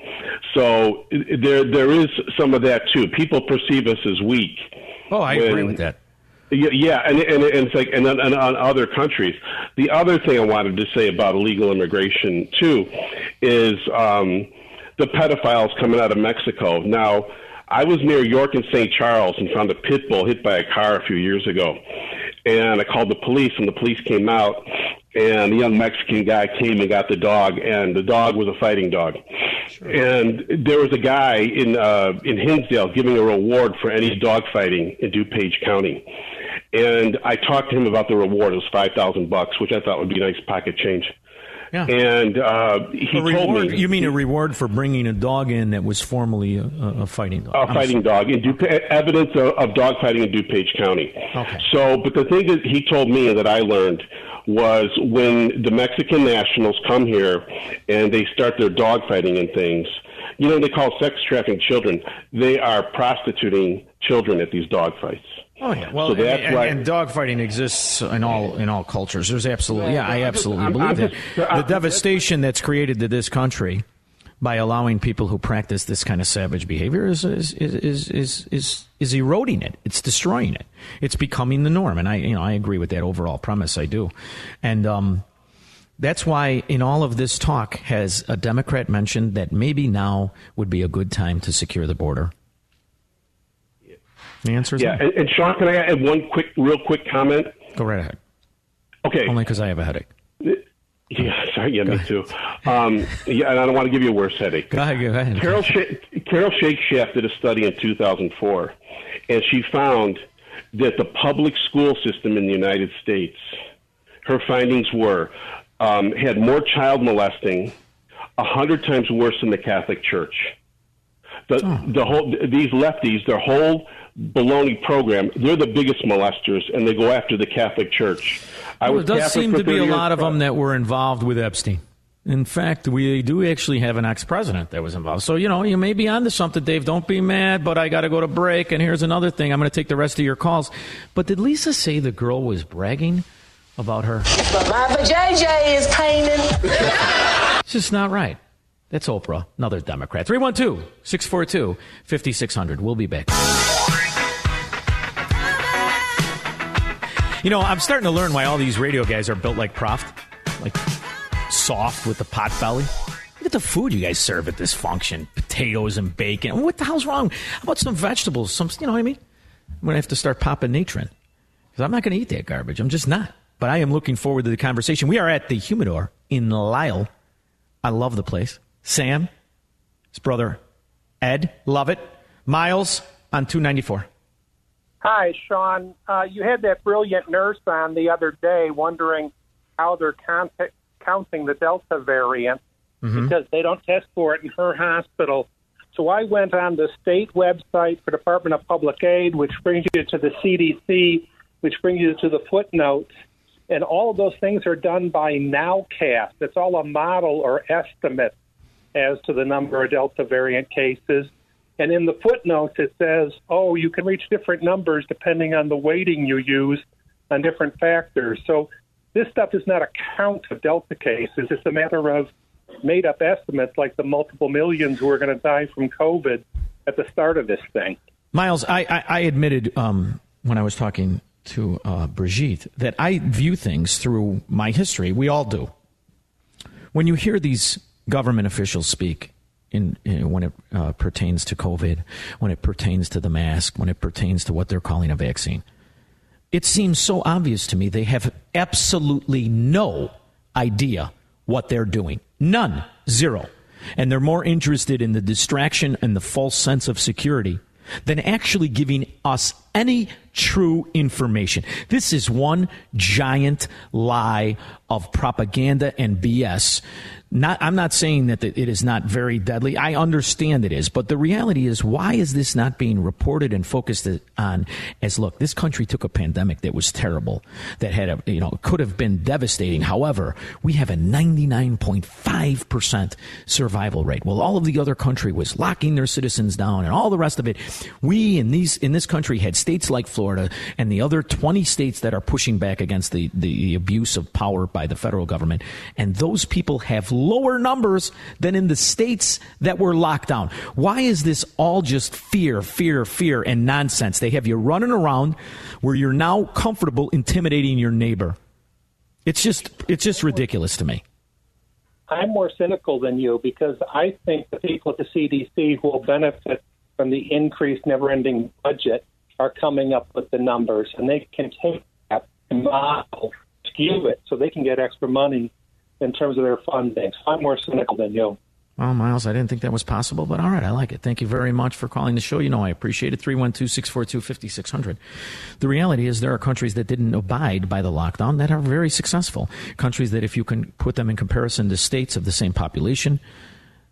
So there there is some of that too. People perceive us as weak. Oh, I when, agree with that. Yeah, and, and, and it's like, and, and on other countries. The other thing I wanted to say about illegal immigration too is um, the pedophiles coming out of Mexico. Now, I was near York and St. Charles and found a pit bull hit by a car a few years ago and I called the police, and the police came out, and the young Mexican guy came and got the dog, and the dog was a fighting dog. Sure. And there was a guy in uh, in Hinsdale giving a reward for any dog fighting in DuPage County. And I talked to him about the reward. It was five thousand bucks, which I thought would be a nice pocket change. Yeah. And uh, he a reward, told me. You mean a reward for bringing a dog in that was formerly a, a fighting dog? A fighting dog. In DuPage, evidence of, of dog fighting in DuPage County. Okay. So, but the thing that he told me that I learned was when the Mexican nationals come here and they start their dog fighting and things, you know, they call sex trafficking children. They are prostituting children at these dog fights. Oh yeah, well, so that's and, why, and dogfighting exists in all in all cultures. There's absolutely, yeah, I absolutely I'm, believe I'm that. the devastation that's created to this country by allowing people who practice this kind of savage behavior is is is is is, is eroding it. It's destroying it. It's becoming the norm, and I you know I agree with that overall premise. I do, and um, that's why in all of this talk has a Democrat mentioned that maybe now would be a good time to secure the border. The answer is yeah. And, and, Shaun, can I add one quick, real quick comment? Go right ahead. Okay. Only because I have a headache. Yeah, sorry. Yeah, go me ahead. too. Um, yeah, and I don't want to give you a worse headache. Go ahead. Go ahead. Carol, Sh- Carol Shakeshaft did a study in 2004, and she found that the public school system in the United States, her findings were, um, had more child molesting, a hundred times worse than the Catholic Church. The, oh. the whole these lefties, their whole baloney program. They're the biggest molesters, and they go after the Catholic Church. I well, it does Catholic seem to be a lot of them that were involved with Epstein. In fact, we do actually have an ex-president that was involved. So, you know, you may be onto something, Dave. Don't be mad, but I got to go to break. And here's another thing. I'm going to take the rest of your calls. But did Lisa say the girl was bragging about her? But my JJ is painting. it's just not right. That's Oprah, another Democrat. 312 642 5600. We'll be back. You know, I'm starting to learn why all these radio guys are built like Proft. like soft with the pot belly. Look at the food you guys serve at this function: potatoes and bacon. What the hell's wrong? How about some vegetables? Some, you know what I mean? I'm gonna have to start popping Natron because I'm not gonna eat that garbage. I'm just not. But I am looking forward to the conversation. We are at the Humidor in Lisle. I love the place. Sam, his brother Ed, love it. Miles on 294. Hi, Shaun. Uh, you had that brilliant nurse on the other day wondering how they're count- counting the Delta variant Mm-hmm. because they don't test for it in her hospital. So I went on the state website for Department of Public Aid, which brings you to the CDC, which brings you to the footnotes. And all of those things are done by Nowcast. It's all a model or estimate as to the number of Delta variant cases. And in the footnotes, it says, oh, you can reach different numbers depending on the weighting you use on different factors. So this stuff is not a count of Delta cases. It's a matter of made up estimates like the multiple millions who are going to die from COVID at the start of this thing. Miles, I, I, I admitted um, when I was talking to uh, Brigitte that I view things through my history. We all do. When you hear these government officials speak, in, in when it uh, pertains to COVID, when it pertains to the mask, when it pertains to what they're calling a vaccine, it seems so obvious to me they have absolutely no idea what they're doing. None. Zero. And they're more interested in the distraction and the false sense of security than actually giving us any true information. This is one giant lie of propaganda and BS. Not, I'm not saying that it is not very deadly. I understand it is, but the reality is, why is this not being reported and focused on? As look, this country took a pandemic that was terrible, that had a you know could have been devastating. However, we have a 99.5 percent survival rate. Well, all of the other country was locking their citizens down and all the rest of it. We in these in this country had states like Florida and the other 20 states that are pushing back against the, the abuse of power by the federal government, and those people have lower numbers than in the states that were locked down. Why is this all just fear, fear, fear, and nonsense? They have you running around where you're now comfortable intimidating your neighbor. It's just it's just ridiculous to me. I'm more cynical than you because I think the people at the CDC who will benefit from the increased never ending budget are coming up with the numbers and they can take that and model, skew it so they can get extra money in terms of their funding. So I'm more cynical than you. Well, Miles, I didn't think that was possible, but all right, I like it. Thank you very much for calling the show. You know, I appreciate it. 312 642 5600. The reality is, there are countries that didn't abide by the lockdown that are very successful. Countries that, if you can put them in comparison to states of the same population,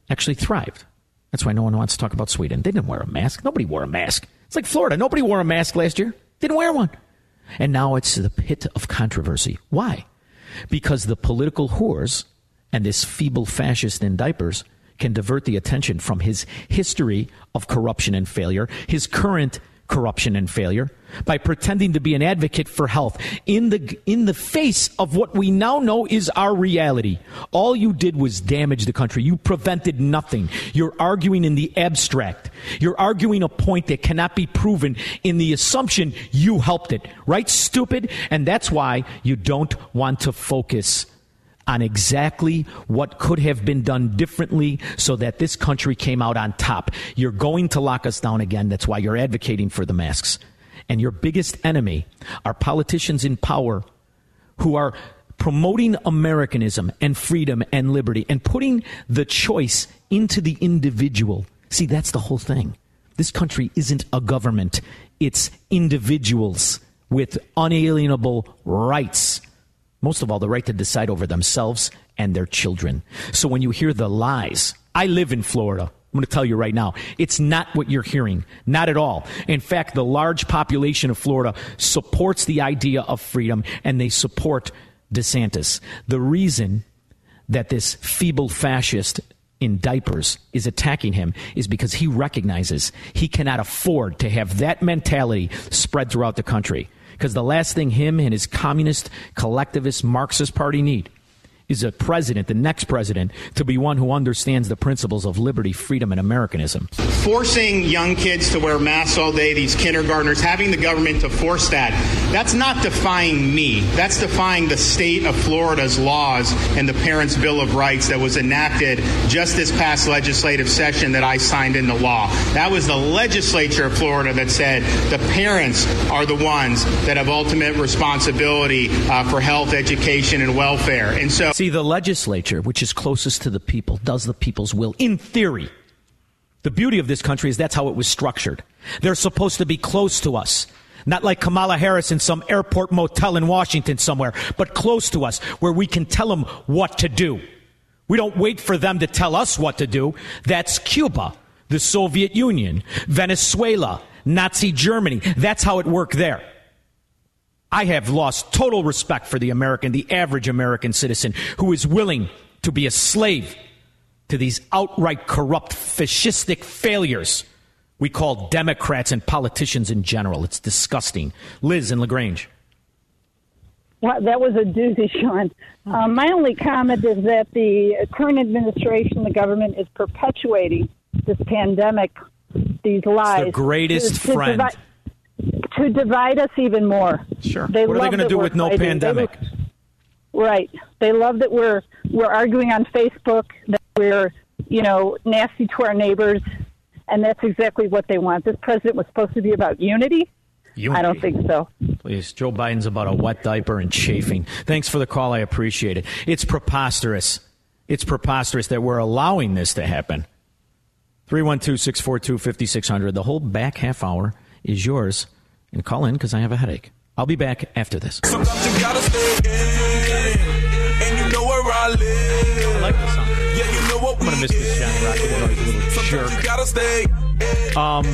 actually thrived. That's why no one wants to talk about Sweden. They didn't wear a mask. Nobody wore a mask. It's like Florida. Nobody wore a mask last year. Didn't wear one. And now it's the pit of controversy. Why? Because the political whores and this feeble fascist in diapers can divert the attention from his history of corruption and failure, his current corruption and failure, by pretending to be an advocate for health in the in the face of what we now know is our reality. All you did was damage the country. You prevented nothing. You're arguing in the abstract. You're arguing a point that cannot be proven in the assumption you helped it. Right, stupid? And that's why you don't want to focus on exactly what could have been done differently so that this country came out on top. You're going to lock us down again. That's why you're advocating for the masks. And your biggest enemy are politicians in power who are promoting Americanism and freedom and liberty and putting the choice into the individual. See, that's the whole thing. This country isn't a government, it's individuals with unalienable rights most of all, the right to decide over themselves and their children. So when you hear the lies, I live in Florida. I'm going to tell you right now, it's not what you're hearing. Not at all. In fact, the large population of Florida supports the idea of freedom and they support DeSantis. The reason that this feeble fascist in diapers is attacking him is because he recognizes he cannot afford to have that mentality spread throughout the country. Because the last thing him and his communist, collectivist, Marxist party need is a president, the next president, to be one who understands the principles of liberty, freedom, and Americanism. Forcing young kids to wear masks all day, these kindergartners, having the government to force that, That's not defying me. That's defying the state of Florida's laws and the Parents' Bill of Rights that was enacted just this past legislative session that I signed into law. That was the legislature of Florida that said the parents are the ones that have ultimate responsibility uh, for health, education, and welfare. And so, see, the legislature, which is closest to the people, does the people's will in theory. The beauty of this country is that's how it was structured. They're supposed to be close to us. Not like Kamala Harris in some airport motel in Washington somewhere, but close to us where we can tell them what to do. We don't wait for them to tell us what to do. That's Cuba, the Soviet Union, Venezuela, Nazi Germany. That's how it worked there. I have lost total respect for the American, the average American citizen who is willing to be a slave to these outright corrupt, fascistic failures we call Democrats and politicians in general. It's disgusting. Liz in LaGrange. Well, that was a doozy, [laughs] Shaun. Um, my only comment is that the current administration, the government, is perpetuating this pandemic, these lies. It's the greatest to, to friend. Divide, to divide us even more. Sure. They what are they going to do with no fighting. pandemic? They, Right. They love that we're we're arguing on Facebook that we're you know nasty to our neighbors, and that's exactly what they want. This president was supposed to be about unity. Unity. I don't think so. Please, Joe Biden's about a wet diaper and chafing. Thanks for the call. I appreciate it. It's preposterous. It's preposterous that we're allowing this to happen. 312 642 5600. The whole back half hour is yours. And call in because I have a headache. I'll be back after this. Sometimes you gotta stay in, and you know where I live. I like this song. Yeah, you know what I'm going to miss this Johnny jerk. you gotta stay. Um,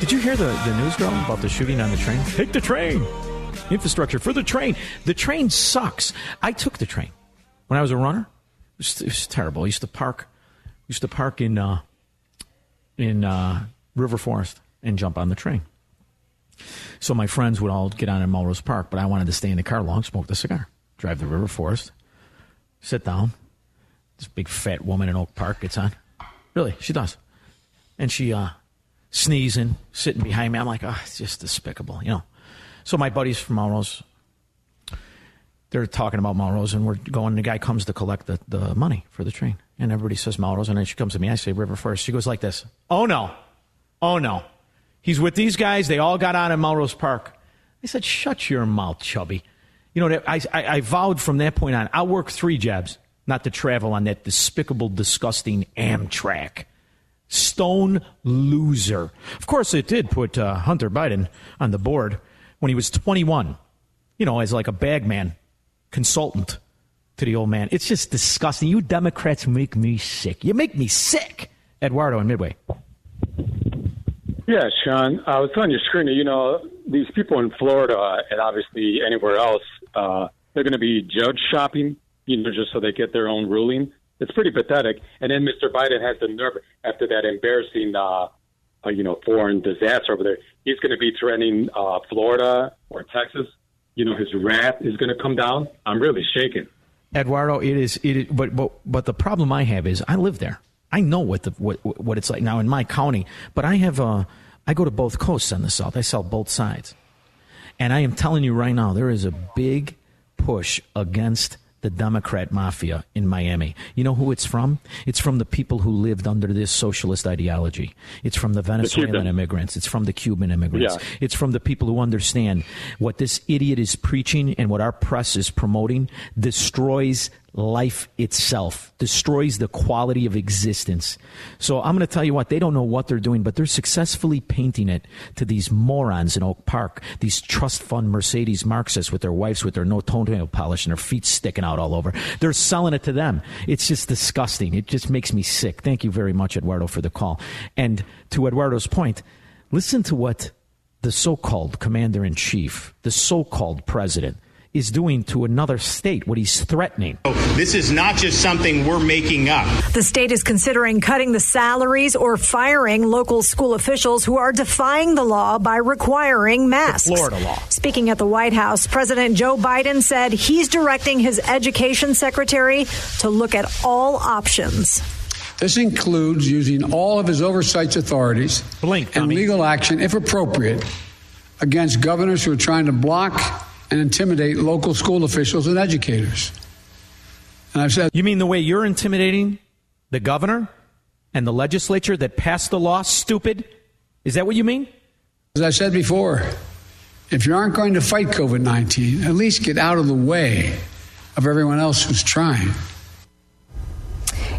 did you hear the, the news girl about the shooting on the train? Take the train. Infrastructure for the train. The train sucks. I took the train when I was a runner. It was, it was terrible. I used to park. Used to park in uh, in uh, River Forest and jump on the train. So my friends would all get on in Melrose Park, but I wanted to stay in the car long, smoke the cigar, drive the River Forest, sit down. This big fat woman in Oak Park gets on. Really, she does. And she uh, sneezing, sitting behind me. I'm like, oh, it's just despicable, you know. So my buddies from Melrose, they're talking about Melrose, and we're going. The guy comes to collect the, the money for the train, and everybody says Melrose, and then she comes to me. I say River Forest. She goes like this. Oh no, oh no, he's with these guys. They all got on in Melrose Park. I said, shut your mouth, chubby. You know, I, I, I vowed from that point on, I'll work three jobs not to travel on that despicable, disgusting Amtrak. Stone loser. Of course, it did put uh, Hunter Biden on the board when he was 21, you know, as like a bagman consultant to the old man. It's just disgusting. You Democrats make me sick. You make me sick. Eduardo in Midway. Yeah, Shaun, I was on your screen. You know, these people in Florida and obviously anywhere else, uh, they're going to be judge shopping, you know, just so they get their own ruling. It's pretty pathetic. And then Mr. Biden has the nerve after that embarrassing, uh, uh, you know, foreign disaster over there. He's going to be threatening uh, Florida or Texas. You know, his wrath is going to come down. I'm really shaken. Eduardo, it is. It is, but but but the problem I have is I live there. I know what the what what it's like now in my county. But I have uh, I go to both coasts on the south. I sell both sides, and I am telling you right now, there is a big push against the Democrat mafia in Miami. You know who it's from? It's from the people who lived under this socialist ideology. It's from the Venezuelan Cuban. immigrants. It's from the Cuban immigrants. Yeah. It's from the people who understand what this idiot is preaching and what our press is promoting destroys life itself, destroys the quality of existence. So I'm going to tell you what, they don't know what they're doing, but they're successfully painting it to these morons in Oak Park, these trust fund Mercedes Marxists with their wives with their no toenail polish and their feet sticking out all over. They're selling it to them. It's just disgusting. It just makes me sick. Thank you very much, Eduardo, for the call. And to Eduardo's point, listen to what the so called commander in chief, the so called president, is doing to another state, what he's threatening. Oh, this is not just something we're making up. The state is considering cutting the salaries or firing local school officials who are defying the law by requiring masks. Florida law. Speaking at the White House, President Joe Biden said he's directing his education secretary to look at all options. This includes using all of his oversight authorities Blink, and legal action, if appropriate, against governors who are trying to block and intimidate local school officials and educators. And I've said. You mean the way you're intimidating the governor and the legislature that passed the law, stupid? Is that what you mean? As I said before, if you aren't going to fight COVID 19, at least get out of the way of everyone else who's trying.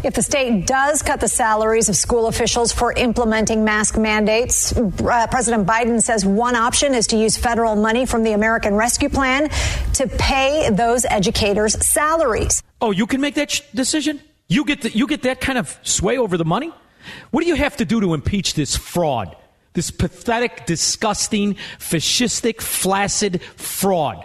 If the state does cut the salaries of school officials for implementing mask mandates, uh, President Biden says one option is to use federal money from the American Rescue Plan to pay those educators' salaries. Oh, you can make that sh- decision? You get, the, you get that kind of sway over the money? What do you have to do to impeach this fraud? This pathetic, disgusting, fascistic, flaccid fraud?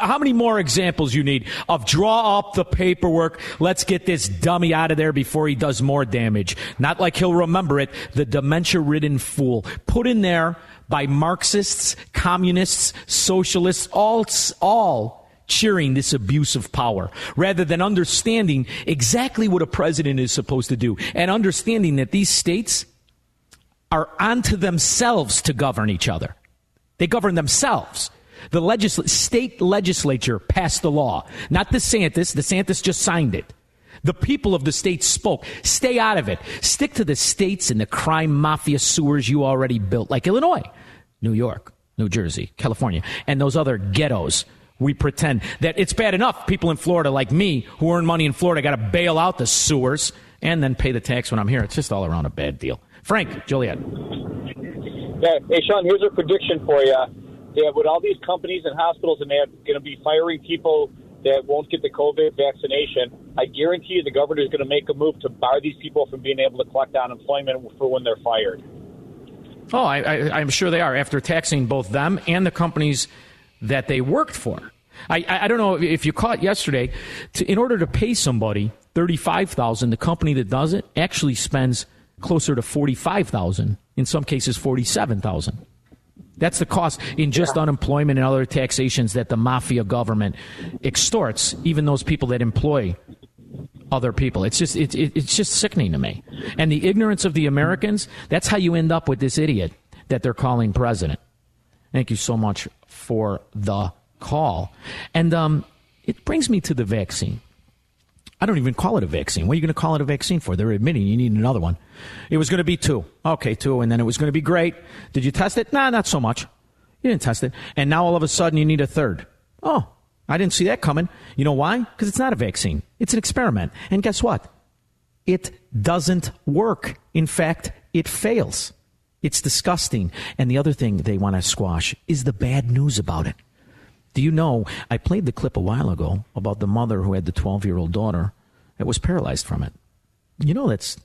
How many more examples you need of draw up the paperwork? Let's get this dummy out of there before he does more damage. Not like he'll remember it. The dementia ridden fool put in there by Marxists, communists, socialists, all, all cheering this abuse of power rather than understanding exactly what a president is supposed to do and understanding that these states are onto themselves to govern each other. They govern themselves. The legisl- state legislature passed the law, not DeSantis. DeSantis just signed it. The people of the state spoke. Stay out of it. Stick to the states and the crime mafia sewers you already built, like Illinois, New York, New Jersey, California, and those other ghettos. We pretend that it's bad enough people in Florida like me who earn money in Florida got to bail out the sewers and then pay the tax when I'm here. It's just all around a bad deal. Frank, Joliet. Yeah. Hey, Shaun, here's a prediction for you yeah, with all these companies and hospitals, and they're going to be firing people that won't get the COVID vaccination, I guarantee you the governor is going to make a move to bar these people from being able to collect unemployment for when they're fired. Oh, I, I'm sure they are after taxing both them and the companies that they worked for. I, I don't know if you caught yesterday. To, in order to pay somebody thirty-five thousand, the company that does it actually spends closer to forty-five thousand. In some cases, forty-seven thousand. That's the cost in just yeah. unemployment and other taxations that the mafia government extorts, even those people that employ other people. It's just it, it, it's just sickening to me. And the ignorance of the Americans, that's how you end up with this idiot that they're calling president. Thank you so much for the call. And um, it brings me to the vaccine. I don't even call it a vaccine. What are you going to call it a vaccine for? They're admitting you need another one. It was going to be two. Okay, two. And then it was going to be great. Did you test it? Nah, not so much. You didn't test it. And now all of a sudden you need a third. Oh, I didn't see that coming. You know why? Because it's not a vaccine. It's an experiment. And guess what? It doesn't work. In fact, it fails. It's disgusting. And the other thing they want to squash is the bad news about it. Do you know? I played the clip a while ago about the mother who had the 12 year old daughter that was paralyzed from it. You know, that's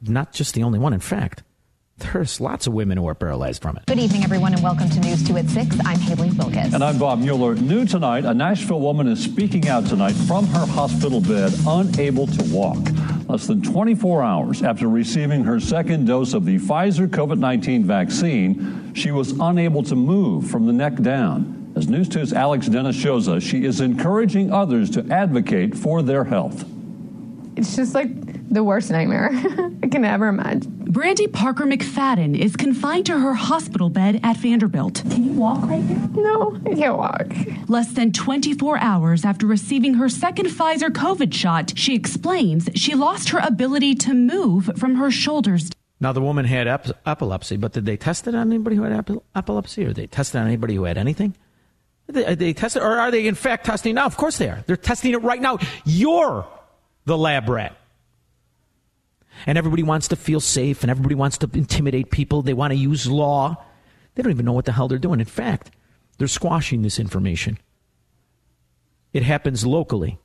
not just the only one. In fact, there's lots of women who are paralyzed from it. Good evening, everyone, and welcome to News 2 at 6. I'm Haley Wilkes. And I'm Bob Mueller. New tonight, a Nashville woman is speaking out tonight from her hospital bed, unable to walk. Less than 24 hours after receiving her second dose of the Pfizer COVID 19 vaccine, she was unable to move from the neck down. As News 2's Alex Dennis shows us, she is encouraging others to advocate for their health. It's just like the worst nightmare [laughs] I can ever imagine. Brandy Parker McFadden is confined to her hospital bed at Vanderbilt. Can you walk right now? No, I can't walk. Less than 24 hours after receiving her second Pfizer COVID shot, she explains she lost her ability to move from her shoulders. Now, the woman had ep- epilepsy, but did they test it on anybody who had ep- epilepsy or did they test it on anybody who had anything? Are they testing, or are they in fact testing now? Of course they are. They're testing it right now. You're the lab rat. And everybody wants to feel safe and everybody wants to intimidate people. They want to use law. They don't even know what the hell they're doing. In fact, they're squashing this information. It happens locally.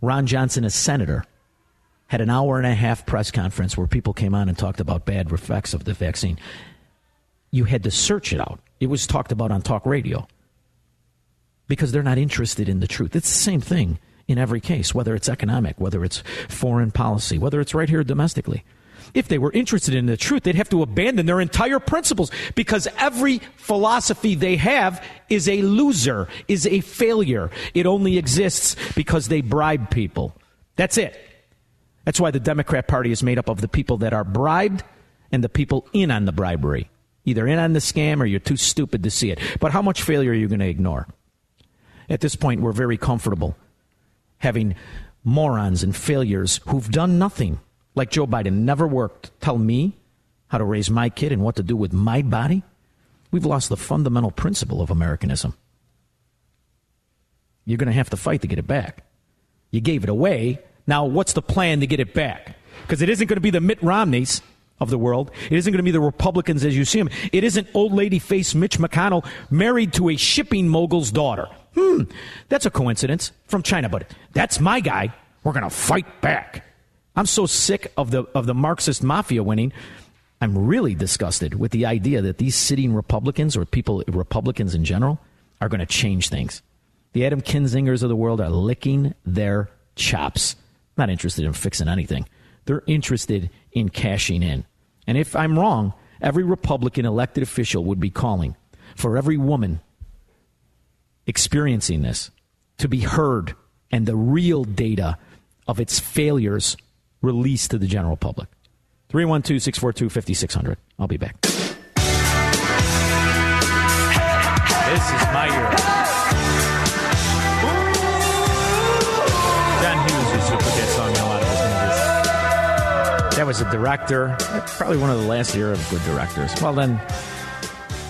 Ron Johnson, a senator, had an hour and a half press conference where people came on and talked about bad effects of the vaccine. You had to search it out. It was talked about on talk radio because they're not interested in the truth. It's the same thing in every case, whether it's economic, whether it's foreign policy, whether it's right here domestically. If they were interested in the truth, they'd have to abandon their entire principles because every philosophy they have is a loser, is a failure. It only exists because they bribe people. That's it. That's why the Democrat Party is made up of the people that are bribed and the people in on the bribery. either in on the scam or you're too stupid to see it. But how much failure are you going to ignore? At this point, we're very comfortable having morons and failures who've done nothing, like Joe Biden, never worked, tell me how to raise my kid and what to do with my body. We've lost the fundamental principle of Americanism. You're going to have to fight to get it back. You gave it away. Now, what's the plan to get it back? Because it isn't going to be the Mitt Romneys of the world. It isn't going to be the Republicans as you see them. It isn't old lady face Mitch McConnell married to a shipping mogul's daughter. Hmm, that's a coincidence from China, but that's my guy. We're going to fight back. I'm so sick of the of the Marxist mafia winning. I'm really disgusted with the idea that these sitting Republicans or people Republicans in general are going to change things. The Adam Kinzingers of the world are licking their chops. Not interested in fixing anything. They're interested in cashing in. And if I'm wrong, every Republican elected official would be calling for every woman experiencing this to be heard and the real data of its failures released to the general public. 312 642 5600. I'll be back. This is my year. John Hughes used to put that song in a lot of his movies. That was a director, probably one of the last era of good directors. Well, then,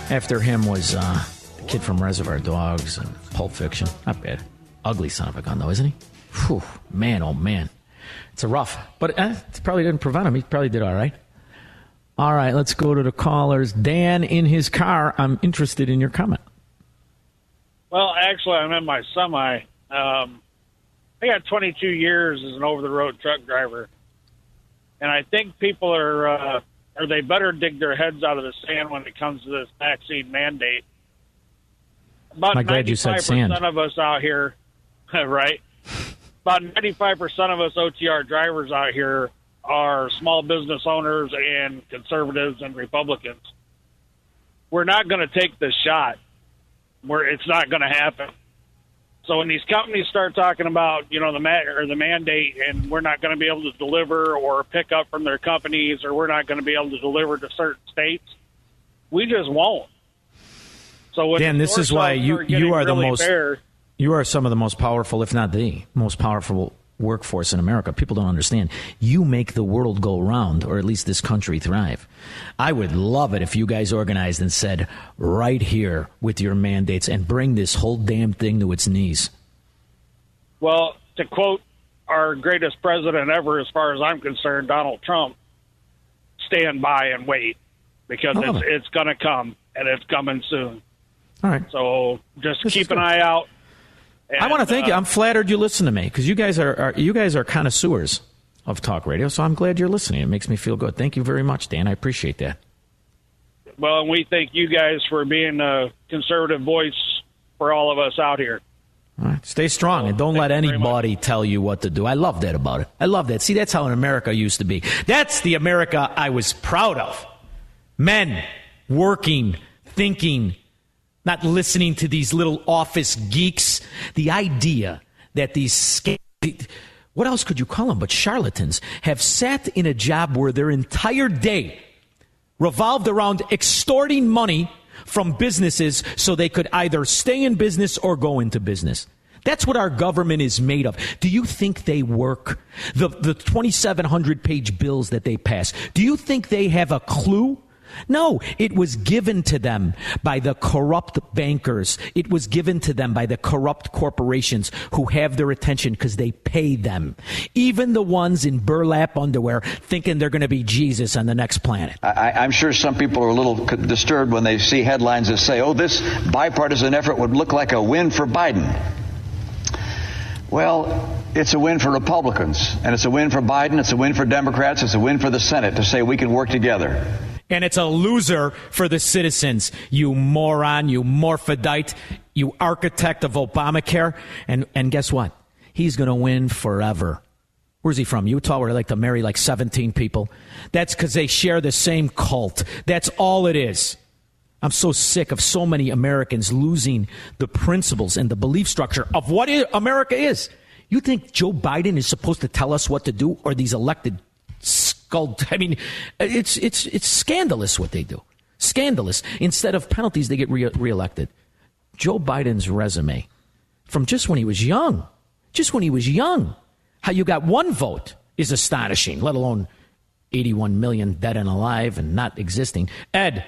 after him was uh, Kid from Reservoir Dogs and Pulp Fiction. Not bad. Ugly son of a gun, though, isn't he? Whew, man, oh man. It's a rough. But eh, it probably didn't prevent him. He probably did all right. All right, let's go to the callers. Dan in his car. I'm interested in your comment. Well, actually, I'm in my semi. Um, I got 22 years as an over-the-road truck driver, and I think people are, uh, or they better dig their heads out of the sand when it comes to this vaccine mandate about I'm glad you said sand. of us out here, [laughs] right? About 95% of us OTR drivers out here are small business owners and conservatives and Republicans. We're not going to take this shot. Where it's not going to happen. So when these companies start talking about, you know, the ma- or the mandate, and we're not going to be able to deliver or pick up from their companies, or we're not going to be able to deliver to certain states, we just won't. So Dan, this is why you you are the most fair, you are some of the most powerful, if not the most powerful workforce in America. People don't understand. You make the world go round, or at least this country thrive. I would love it if you guys organized and said, right here with your mandates and bring this whole damn thing to its knees. Well, to quote our greatest president ever, as far as I'm concerned, Donald Trump, stand by and wait because oh. it's, it. it's going to come and it's coming soon. All right. So just This keep an eye out. I want to thank uh, you. I'm flattered you listen to me because you guys are, are you guys are connoisseurs of talk radio. So I'm glad you're listening. It makes me feel good. Thank you very much, Dan. I appreciate that. Well, and we thank you guys for being a conservative voice for all of us out here. All right. Stay strong and don't let anybody tell you what to do. I love that about it. I love that. See, that's how America used to be. That's the America I was proud of. Men working, thinking, not listening to these little office geeks. The idea that these what else could you call them but charlatans have sat in a job where their entire day revolved around extorting money from businesses so they could either stay in business or go into business. That's what our government is made of. Do you think they work? The, the 2,700 page bills that they pass, do you think they have a clue? No, it was given to them by the corrupt bankers. It was given to them by the corrupt corporations who have their attention because they pay them. Even the ones in burlap underwear thinking they're going to be Jesus on the next planet. I, I'm sure some people are a little disturbed when they see headlines that say, oh, this bipartisan effort would look like a win for Biden. Well, it's a win for Republicans, and it's a win for Biden, it's a win for Democrats, it's a win for the Senate to say we can work together. And it's a loser for the citizens, you moron, you morphodite, you architect of Obamacare. And, and guess what? He's going to win forever. Where's he from? Utah, where they like to marry like 17 people? That's because they share the same cult. That's all it is. I'm so sick of so many Americans losing the principles and the belief structure of what America is. You think Joe Biden is supposed to tell us what to do, or these elected skull? [laughs] I mean, it's it's it's scandalous what they do. Scandalous. Instead of penalties, they get re- reelected. Joe Biden's resume from just when he was young, just when he was young, how you got one vote is astonishing, let alone 81 million dead and alive and not existing. Ed,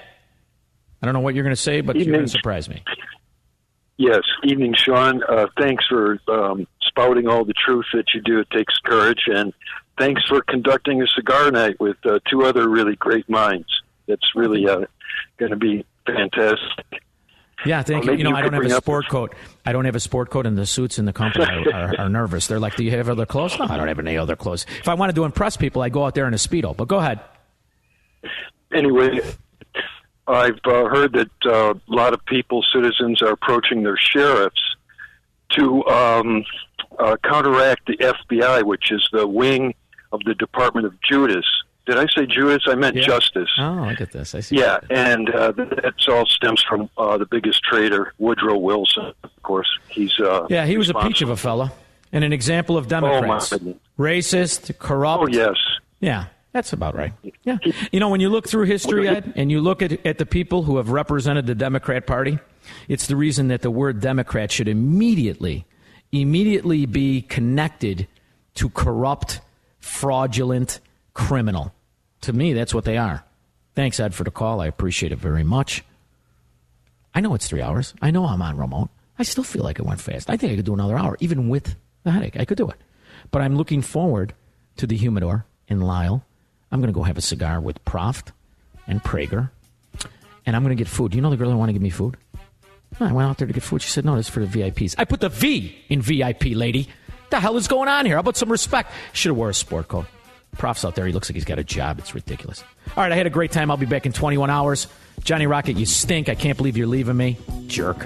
I don't know what you're going to say, but you're going to surprise me. Yes, evening, Shaun. Uh, thanks for um, spouting all the truth that you do. It takes courage, and thanks for conducting a cigar night with uh, two other really great minds. That's really uh, going to be fantastic. Yeah, thank Well, you. You know, you I don't have a sport coat. I don't have a sport coat, and the suits in the company are, are, are nervous. They're like, "Do you have other clothes?" No, I don't have any other clothes. If I wanted to impress people, I go out there in a speedo. But go ahead. Anyway, I've uh, heard that uh, a lot of people, citizens, are approaching their sheriffs to um, uh, counteract the FBI, which is the wing of the Department of Judas. Did I say Judas? I meant Yeah. Justice. Oh, I get this. I see. Yeah, and uh, that all stems from uh, the biggest traitor, Woodrow Wilson. Of course, he's uh, Yeah, he was a peach of a fella and an example of Democrats. Oh, my. Racist, corrupt. Oh yes. Yeah, that's about right. Yeah. You know, when you look through history, Ed, and you look at, at the people who have represented the Democrat Party, it's the reason that the word Democrat should immediately, immediately be connected to corrupt, fraudulent, criminal. To me, that's what they are. Thanks, Ed, for the call. I appreciate it very much. I know it's three hours. I know I'm on remote. I still feel like it went fast. I think I could do another hour, even with the headache. I could do it. But I'm looking forward to the humidor in Lisle. I'm going to go have a cigar with Proft and Prager. And I'm going to get food. You know the girl who wanted to give me food? I went out there to get food. She said, no, is for the VIPs. I put the V in VIP, lady. What the hell is going on here? How about some respect? Should have wore a sport coat. Proft's out there. He looks like he's got a job. It's ridiculous. All right, I had a great time. I'll be back in 21 hours. Johnny Rocket, you stink. I can't believe you're leaving me. Jerk.